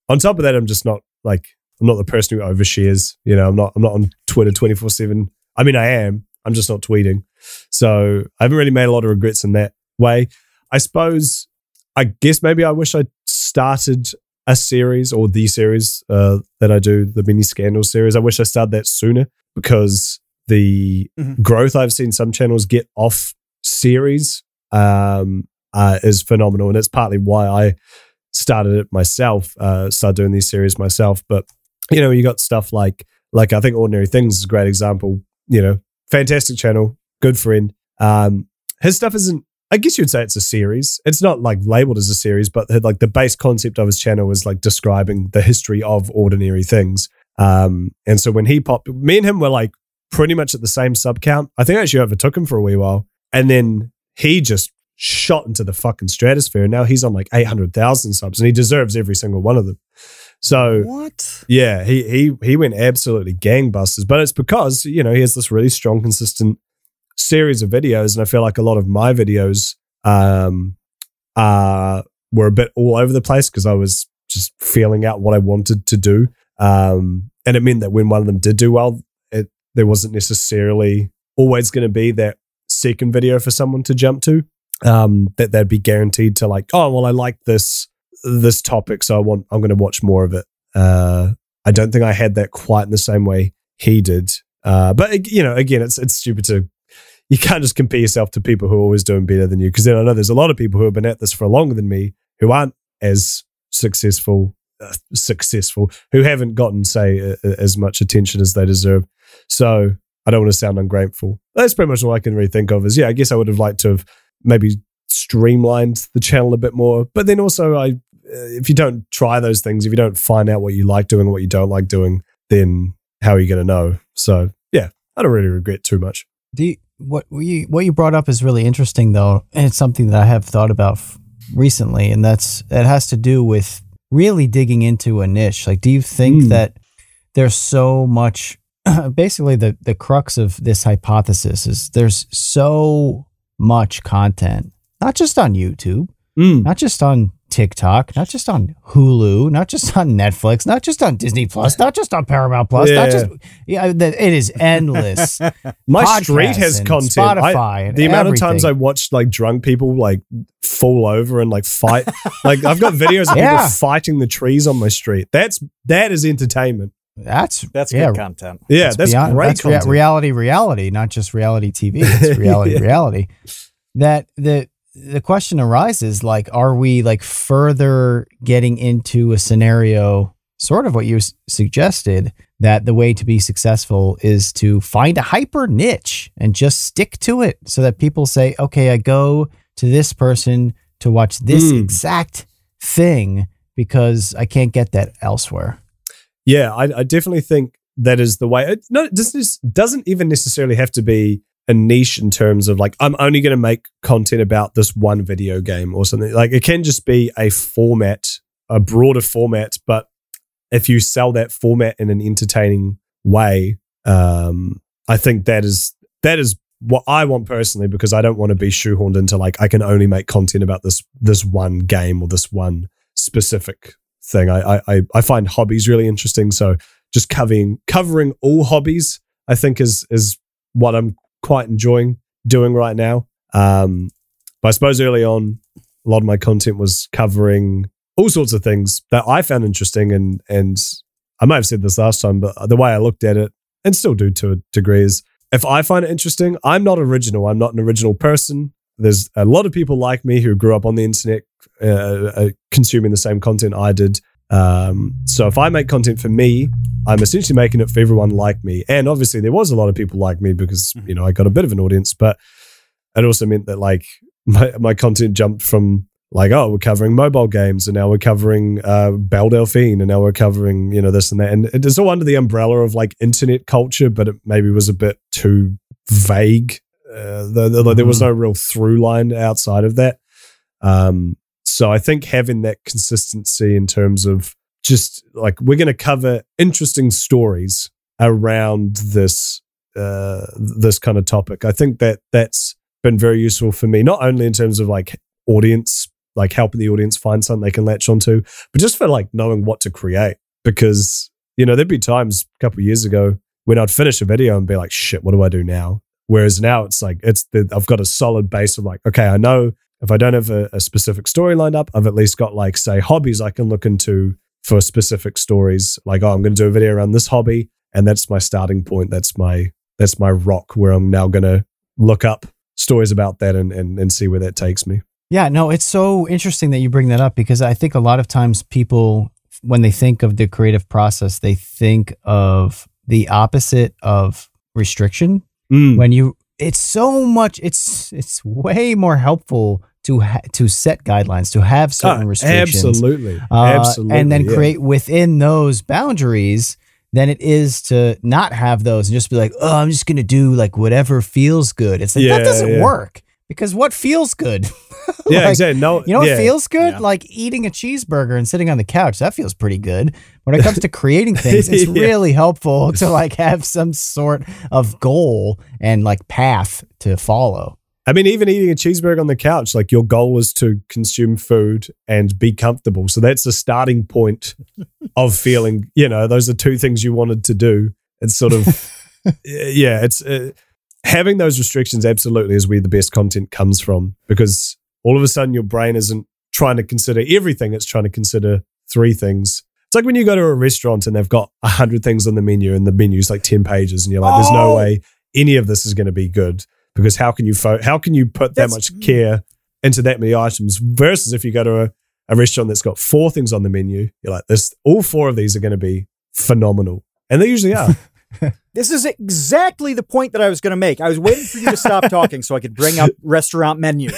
on top of that, I'm just not like I'm not the person who overshares. You know, I'm not I'm not on Twitter 24 seven. I mean, I am. I'm just not tweeting. So I haven't really made a lot of regrets in that way. I suppose. I guess maybe I wish I started a series or the series uh, that I do, the mini scandal series. I wish I started that sooner because the Mhm. growth I've seen some channels get off series um, uh, is phenomenal, and it's partly why I started it myself, uh, started doing these series myself. But you know, you got stuff like like I think Ordinary Things is a great example. You know, fantastic channel, good friend. Um, his stuff isn't. I guess you'd say it's a series. It's not like labeled as a series, but the, like the base concept of his channel is like describing the history of ordinary things. Um, and so when he popped, me and him were like pretty much at the same sub count. I think I actually overtook him for a wee while. And then he just shot into the fucking stratosphere. And now he's on like 800,000 subs and he deserves every single one of them. So What? yeah, he he he went absolutely gangbusters, but it's because you know he has this really strong, consistent series of videos, and I feel like a lot of my videos um uh were a bit all over the place because I was just feeling out what I wanted to do, um, and it meant that when one of them did do well, it there wasn't necessarily always going to be that second video for someone to jump to, um, that they'd be guaranteed to like, oh well, I like this this topic, so I want I'm going to watch more of it. Uh, I don't think I had that quite in the same way he did. Uh, but you know, again, it's it's stupid to you can't just compare yourself to people who are always doing better than you because then I know there's a lot of people who have been at this for longer than me who aren't as successful uh, successful who haven't gotten say a- as much attention as they deserve. So I don't want to sound ungrateful. That's pretty much all I can really think of. Is yeah, I guess I would have liked to have maybe streamlined the channel a bit more, but then also I uh, if you don't try those things, if you don't find out what you like doing what you don't like doing, then how are you going to know? So yeah, I don't really regret too much. Do you, what you what you brought up is really interesting though, and it's something that I have thought about f- recently, and that's it has to do with really digging into a niche. Like, do you think Hmm. that there's so much? [clears throat] Basically, the the crux of this hypothesis is there's so much content, not just on YouTube, Mm. not just on TikTok, not just on Hulu, not just on Netflix, not just on Disney Plus, not just on Paramount Plus, not Yeah. just yeah, it is endless. [laughs] My Podcasts street has and content. I- Spotify and the amount of times I watched like drunk people like fall over and like fight. [laughs] like I've got videos of Yeah. people fighting the trees on my street. That's that is entertainment. That's That's yeah, good content. Yeah, that's that's, beyond- great that's rea- reality, reality, not just reality TV. It's [laughs] reality, Yeah. reality. That the the question arises: like, are we like further getting into a scenario, sort of what you s- suggested, that the way to be successful is to find a hyper niche and just stick to it, so that people say, "Okay, I go to this person to watch this Mm. exact thing because I can't get that elsewhere." Yeah, I, I definitely think that is the way. It, no, this doesn't, doesn't even necessarily have to be a niche in terms of like I'm only going to make content about this one video game or something. Like it can just be a format, a broader format. But if you sell that format in an entertaining way, um, I think that is that is what I want personally because I don't want to be shoehorned into like I can only make content about this this one game or this one specific thing. I I I- find hobbies really interesting. So just covering covering all hobbies, I think is is what I'm quite enjoying doing right now. Um, but I suppose early on, a lot of my content was covering all sorts of things that I found interesting, and and I might have said this last time, but the way I looked at it, and still do to a degree, is if I find it interesting, I'm not original. I'm not an original person. There's a lot of people like me who grew up on the internet, uh, uh, consuming the same content I did. Um, so if I make content for me, I'm essentially making it for everyone like me. And obviously, there was a lot of people like me because you know I got a bit of an audience, but it also meant that like [laughs] my my content jumped from like oh we're covering mobile games and now we're covering uh, Belle Delphine and now we're covering you know this and that and it's all under the umbrella of like internet culture, but it maybe was a bit too vague. Uh, the, the- There was no real through line outside of that. Um, so I think having that consistency in terms of just like we're going to cover interesting stories around this uh, this kind of topic. I think that that's been very useful for me, not only in terms of like audience, like helping the audience find something they can latch onto, but just for like knowing what to create. Because you know there'd be times a couple years ago when I'd finish a video and be like, "Shit, what do I do now?" Whereas now it's like it's the, I've got a solid base of like, okay, I know if I don't have a, a specific story lined up, I've at least got like say hobbies I can look into for specific stories. Like, oh, I'm going to do a video around this hobby, and that's my starting point. That's my that's my rock where I'm now going to look up stories about that and, and and see where that takes me. Yeah, no, it's so interesting that you bring that up because I think a lot of times people, when they think of the creative process, they think of the opposite of restriction. Mm. When you, it's so much, it's it's way more helpful to ha- to set guidelines, to have certain Ah, restrictions, absolutely, uh, absolutely, and then yeah. create within those boundaries than it is to not have those and just be like, oh, I'm just gonna do like whatever feels good. It's like Yeah, that doesn't yeah. work because what feels good? [laughs] Yeah, Like, exactly. No, You know what yeah. feels good? Yeah. Like eating a cheeseburger and sitting on the couch. That feels pretty good. When it comes to creating things, it's [laughs] Yeah. really helpful to like have some sort of goal and like path to follow. I mean, even eating a cheeseburger on the couch, like your goal is to consume food and be comfortable. So that's the starting point [laughs] of feeling, you know, those are two things you wanted to do. It's sort of, [laughs] yeah, it's uh, having those restrictions absolutely is where the best content comes from because all of a sudden your brain isn't trying to consider everything, it's trying to consider three things. It's like when you go to a restaurant and they've got a hundred things on the menu and the menu's like 10 pages and you're like, there's no Oh. way any of this is going to be good because how can you fo- how can you put that That's- much care into that many items versus if you go to a, a restaurant that's got four things on the menu you're like this all four of these are going to be phenomenal and they usually are [laughs] This is exactly the point that I was going to make. I was waiting for you to stop talking so I could bring up [laughs] restaurant menus.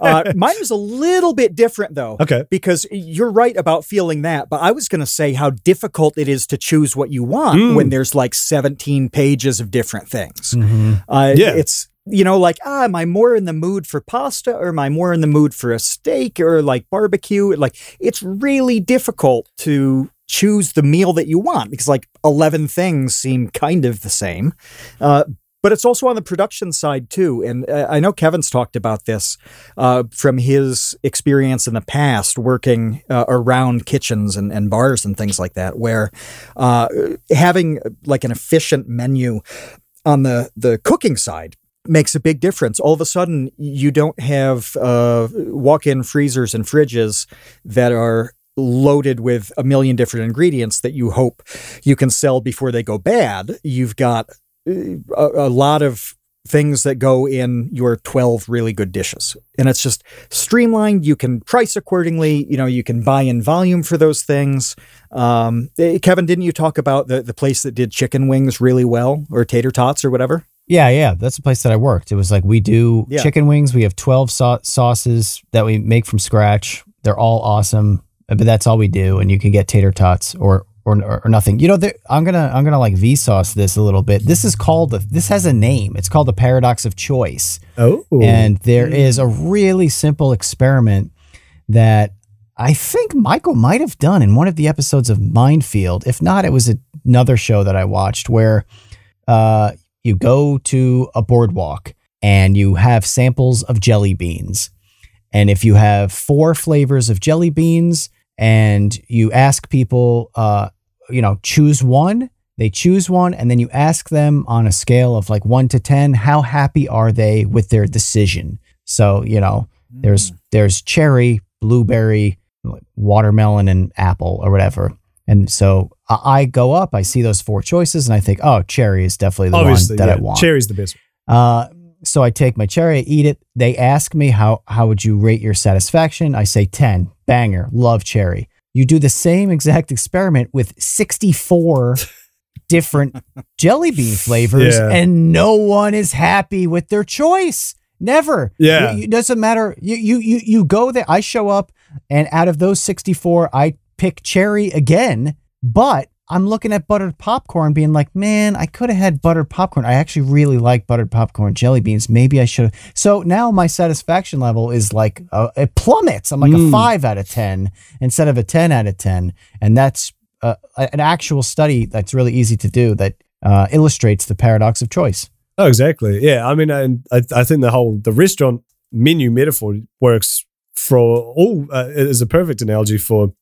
Uh, mine was a little bit different though. okay Because you're right about feeling that, but I was going to say how difficult it is to choose what you want Mm. when there's like 17 pages of different things. Mm-hmm. Uh, Yeah. It's, you know, like, ah, am I more in the mood for pasta or am I more in the mood for a steak or like barbecue? Like, it's really difficult to choose the meal that you want because like 11 things seem kind of the same. Uh, but it's also on the production side too. And uh, I know Kevin's talked about this uh, from his experience in the past working uh, around kitchens and, and bars and things like that, where uh, having like an efficient menu on the, the cooking side makes a big difference. All of a sudden, you don't have uh, walk in freezers and fridges that are loaded with a million different ingredients that you hope you can sell before they go bad. You've got uh, a, a lot of things that go in your 12 really good dishes. And it's just streamlined. You can price accordingly. You know, you can buy in volume for those things. Um, eh, Kevin, didn't you talk about the, the place that did chicken wings really well or tater tots or whatever? Yeah, yeah, that's the place that I worked. It was like we do Yeah. chicken wings. We have twelve sau- sauces that we make from scratch. They're all awesome, but that's all we do. And you can get tater tots or or, or, nothing. You know, there- I'm gonna I'm gonna like Vsauce this a little bit. This is called the this has a name. It's called the paradox of choice. oh And there is a really simple experiment that I think Michael might have done in one of the episodes of Mindfield. If not, it was another show that I watched where uh, you go to a boardwalk and you have samples of jelly beans. And if you have four flavors of jelly beans and you ask people, uh, you know, choose one, they choose one, and then you ask them on a scale of like one to 10, how happy are they with their decision? So, you know, there's there's cherry, blueberry, watermelon, and apple or whatever. And so I I go up, I see those four choices, and I think, oh, cherry is definitely the obviously one that yeah. I want. cherry's the best Uh, so I take my cherry, I eat it. They ask me how how would you rate your satisfaction? I say 10. Banger, love cherry. You do the same exact experiment with 64 [laughs] different jelly bean flavors Yeah. and no one is happy with their choice. Never. Yeah. It doesn't matter. You you you you go there. I show up and out of those 64, I pick cherry again, but I'm looking at buttered popcorn being like, man, I could have had buttered popcorn. I actually really like buttered popcorn jelly beans. Maybe I should have. So now my satisfaction level is like, uh, it plummets. I'm like a Mm. five out of 10 instead of a 10 out of 10. And that's uh, an actual study that's really easy to do that uh, illustrates the paradox of choice. Oh, exactly. Yeah. I mean, I, I, I think the whole the restaurant menu metaphor works for all. Uh, it is a perfect analogy for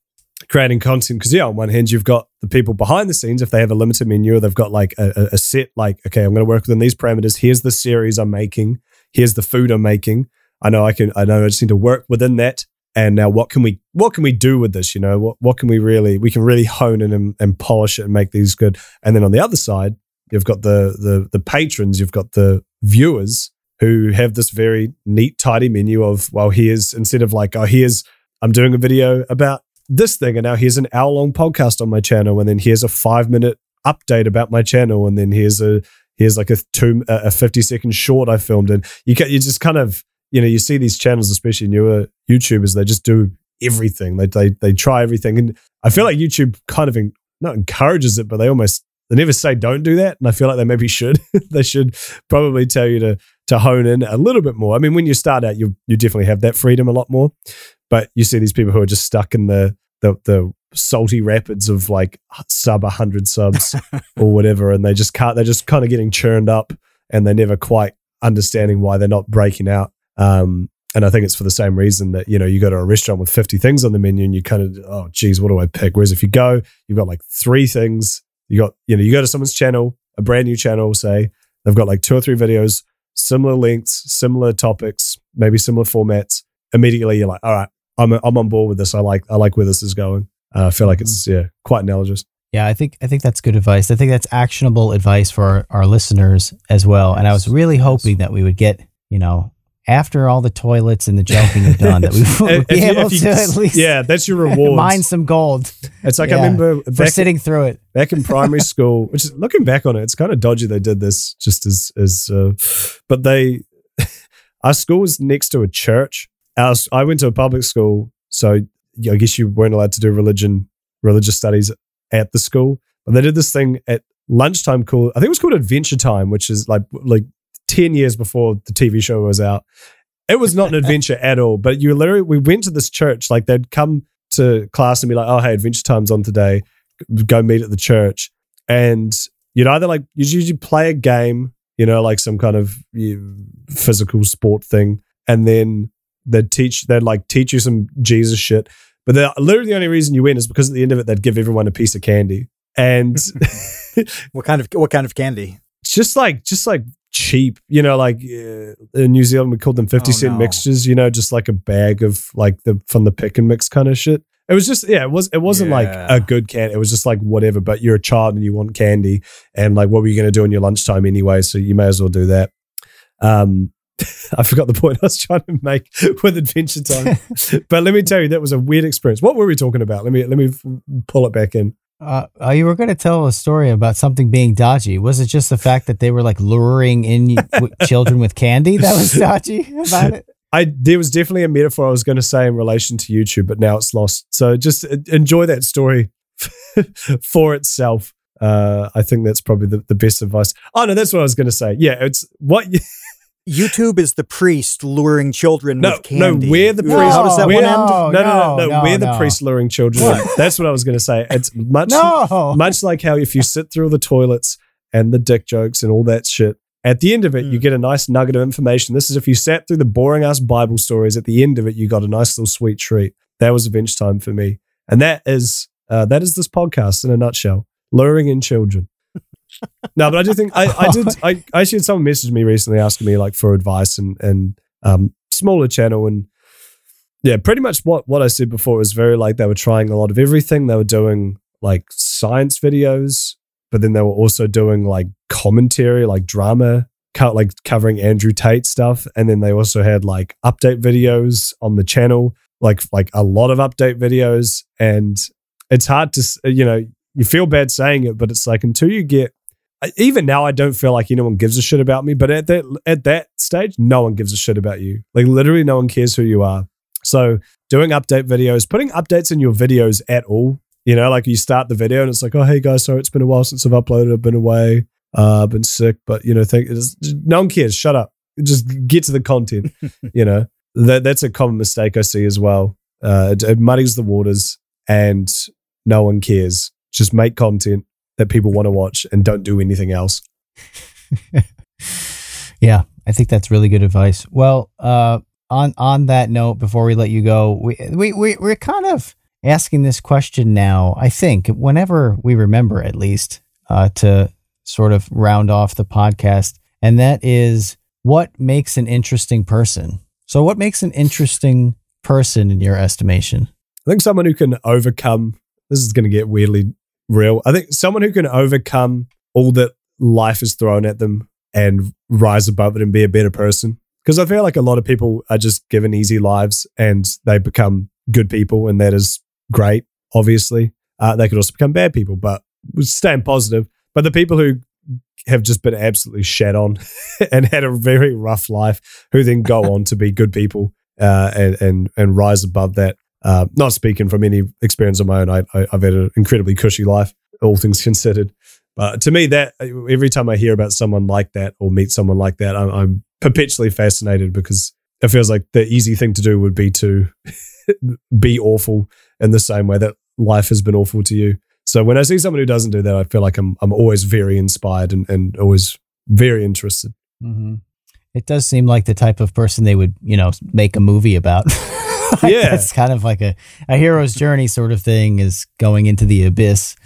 creating content because yeah, on one hand you've got the people behind the scenes if they have a limited menu they've got like a, a- a set like okay, I'm going to work within these parameters. Here's the series I'm making. Here's the food I'm making. I know I can. I know I just need to work within that. And now, what can we what can we do with this? You know, what what can we really we can really hone in and, and polish it and make these good. And then on the other side, you've got the the the patrons, you've got the viewers who have this very neat, tidy menu of well, here's instead of like oh, here's I'm doing a video about this thing, and now here's an hour long podcast on my channel, and then here's a five minute update about my channel, and then here's a here's like a two a 50 second short I filmed, and you can you just kind of you know you see these channels, especially newer YouTubers, they just do everything. They they they try everything, and I feel like YouTube kind of not encourages it, but they almost they never say don't do that. And I feel like they maybe should. [laughs] they should probably tell you to to hone in a little bit more. I mean, when you start out, you you definitely have that freedom a lot more. But you see these people who are just stuck in the the the salty rapids of like sub 100 subs [laughs] or whatever and they just can't they're just kind of getting churned up and they're never quite understanding why they're not breaking out. Um and I think it's for the same reason that you know you go to a restaurant with 50 things on the menu and you kind of oh geez what do I pick? Whereas if you go you've got like three things you got you know you go to someone's channel a brand new channel say they've got like two or three videos similar lengths similar topics maybe similar formats immediately you're like all right I'm I'm on board with this I like I like where this is going uh, I feel like it's yeah quite analogous. Yeah, I think I think that's good advice. I think that's actionable advice for our, our listeners as well. And I was really hoping that we would get you know after all the toilets and the joking are done, that we [laughs] would be able you, to at least yeah, that's your reward. Mine some gold. It's like yeah, I remember for sitting through it back in primary [laughs] school. Which is looking back on it, it's kind of dodgy they did this just as as, uh, but they [laughs] our school was next to a church. Our, I went to a public school, so I guess you weren't allowed to do religion, religious studies at the school. But they did this thing at lunchtime called, I think it was called Adventure Time, which is like like 10 years before the TV show was out. It was not an adventure [laughs] at all, but you literally, we went to this church, like they'd come to class and be like, oh, hey, Adventure Time's on today. Go meet at the church. And you'd either like, you'd usually play a game, you know, like some kind of you, physical sport thing. And then they'd teach, they'd like teach you some Jesus shit. But the, literally the only reason you win is because at the end of it, they'd give everyone a piece of candy. And [laughs] [laughs] what kind of what kind of candy? Just like just like cheap, you know, like uh, in New Zealand we called them fifty oh, cent no. mixtures. You know, just like a bag of like the from the pick and mix kind of shit. It was just yeah, it was it wasn't yeah. like a good candy. It was just like whatever. But you're a child and you want candy, and like what were you going to do in your lunchtime anyway? So you may as well do that. Um, [laughs] I forgot the point I was trying to make with Adventure Time. [laughs] but let me tell you, that was a weird experience. What were we talking about? Let me let me pull it back in. Uh, uh, you were going to tell a story about something being dodgy. Was it just the fact that they were like luring in [laughs] children with candy that was dodgy about it? I there was definitely a metaphor I was going to say in relation to YouTube, but now it's lost. So just enjoy that story for itself. Uh, I think that's probably the, the best advice. Oh no, that's what I was going to say. Yeah, it's what. YouTube is the priest luring children no, with candy. No, we're the priest. How does that one end? No, no, no, no, no we're the priest luring children. That's what I was going to say. It's much, much like how if you sit through the toilets and the dick jokes and all that shit, at the end of it, mm. you hmm. get a nice nugget of information. This is if you sat through the boring ass Bible stories. At the end of it, you got a nice little sweet treat. That was Adventure Time for me, and that is uh, that is this podcast in a nutshell: luring in children no, but I do think I, I did. I, actually had someone message me recently asking me like for advice and and um smaller channel and yeah, pretty much what what I said before was very like they were trying a lot of everything. They were doing like science videos, but then they were also doing like commentary, like drama, like covering Andrew Tate stuff, and then they also had like update videos on the channel, like like a lot of update videos, and it's hard to you know you feel bad saying it, but it's like until you get even now I don't feel like anyone gives a shit about me, but at that at that stage, no one gives a shit about you. Like literally no one cares who you are. So doing update videos, putting updates in your videos at all, you know, like you start the video and it's like, oh hey guys, sorry it's been a while since I've uploaded, I've been away, uh, I've been sick, but you know, think no one cares. Shut up. Just get to the content. [laughs] you know, that that's a common mistake I see as well. Uh, it, it muddies the waters and no one cares. Just make content that people want to watch and don't do anything else. [laughs] yeah, I think that's really good advice. Well, uh, on on that note, before we let you go, we we, we we're kind of asking this question now. I think whenever we remember, at least, uh, to sort of round off the podcast, and that is what makes an interesting person. So, what makes an interesting person in your estimation? I think someone who can overcome. This is going to get weirdly real. I think someone who can overcome all that life is thrown at them and rise above it and be a better person. Because I feel like a lot of people are just given easy lives and they become good people, and that is great, obviously. Uh, they could also become bad people, but staying positive. But the people who have just been absolutely shat on [laughs] and had a very rough life, who then go [laughs] on to be good people uh, and, and and rise above that uh, not speaking from any experience of my own, I, have had an incredibly cushy life. all things [laughs] considered. But to me, that every time I hear about someone like that or meet someone like that, I'm, I'm perpetually fascinated because it feels like the easy thing to do would be to [laughs] be awful in the same way that life has been awful to you. So when I see someone who doesn't do that, I feel like I'm I'm always very inspired and, and always very interested. Mm-hmm. It does seem like the type of person they would, you know, make a movie about. [laughs] [laughs] like Yeah. It's kind of like a, a hero's journey sort of thing is going into the abyss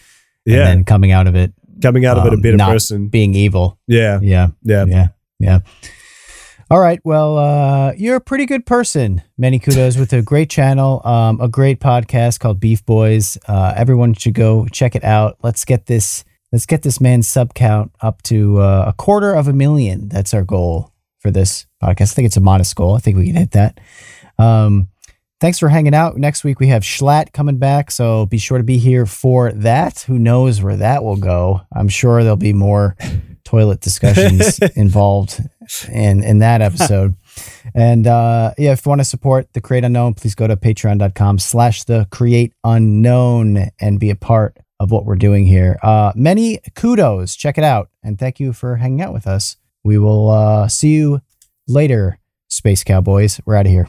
Yeah, and then coming out of it coming out of it a um, better person. being evil. Yeah, Yeah. yeah, Yeah. Yeah. All right. Well, uh, you're a pretty good person. Many kudos with a great channel, um, a great podcast called Beef Boys. Uh, everyone should go check it out. Let's get this. Let's get this man's sub count up to uh, a quarter of a million. That's our goal for this podcast. I think it's a modest goal. I think we can hit that. Um, thanks for hanging out. Next week we have Schlatt coming back, so be sure to be here for that. Who knows where that will go? I'm sure there'll be more [laughs] toilet discussions [laughs] involved in in that [laughs] episode. And uh, yeah, if you want to support the Create Unknown, please go to patreon.com slash the create unknown and be a part of what we're doing here. Uh, many kudos. Check it out. And thank you for hanging out with us. We will uh, see you later, Space Cowboys. We're out of here.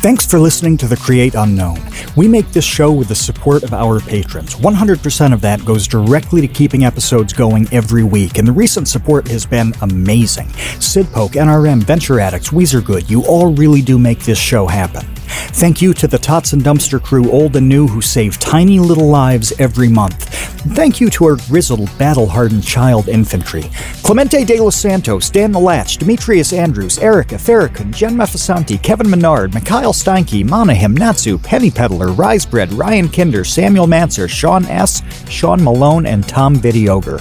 Thanks for listening to The Create Unknown. We make this show with the support of our patrons. 100% of that goes directly to keeping episodes going every week, and the recent support has been amazing. Sidpoke, NRM, Venture Addicts, Weezer Good, you all really do make this show happen. Thank you to the Tots and Dumpster crew, old and new, who save tiny little lives every month. Thank you to our grizzled, battle hardened child infantry Clemente de los Santos, Dan the Latch, Demetrius Andrews, Erica Farrakhan, Jen Mefasanti, Kevin Menard, Mikhail Steinke, Monahim, Natsu, Penny Peddler, Risebread, Ryan Kinder, Samuel Manser, Sean S., Sean Malone, and Tom Vidioger.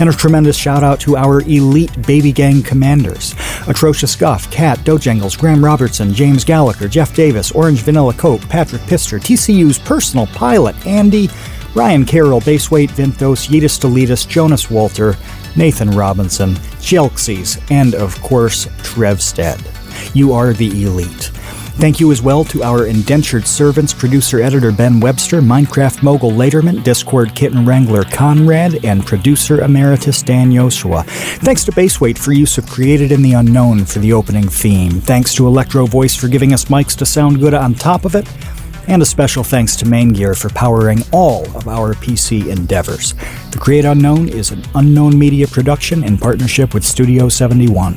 And a tremendous shout out to our elite baby gang commanders Atrocious Guff, Kat, Dojangles, Graham Robertson, James Gallagher, Jeff Davis, Orange Vanilla Coke, Patrick Pister, TCU's personal pilot, Andy, Ryan Carroll, Baseweight, Vinthos, Yeetus Deletus, Jonas Walter, Nathan Robinson, Jelxies, and of course, Trevstead. You are the elite. Thank you as well to our indentured servants, producer editor Ben Webster, Minecraft mogul Laterman, Discord kitten wrangler Conrad, and producer emeritus Dan Yoshua. Thanks to Baseweight for use of Created in the Unknown for the opening theme. Thanks to Electro Voice for giving us mics to sound good on top of it. And a special thanks to Main Gear for powering all of our PC endeavors. The Create Unknown is an unknown media production in partnership with Studio 71.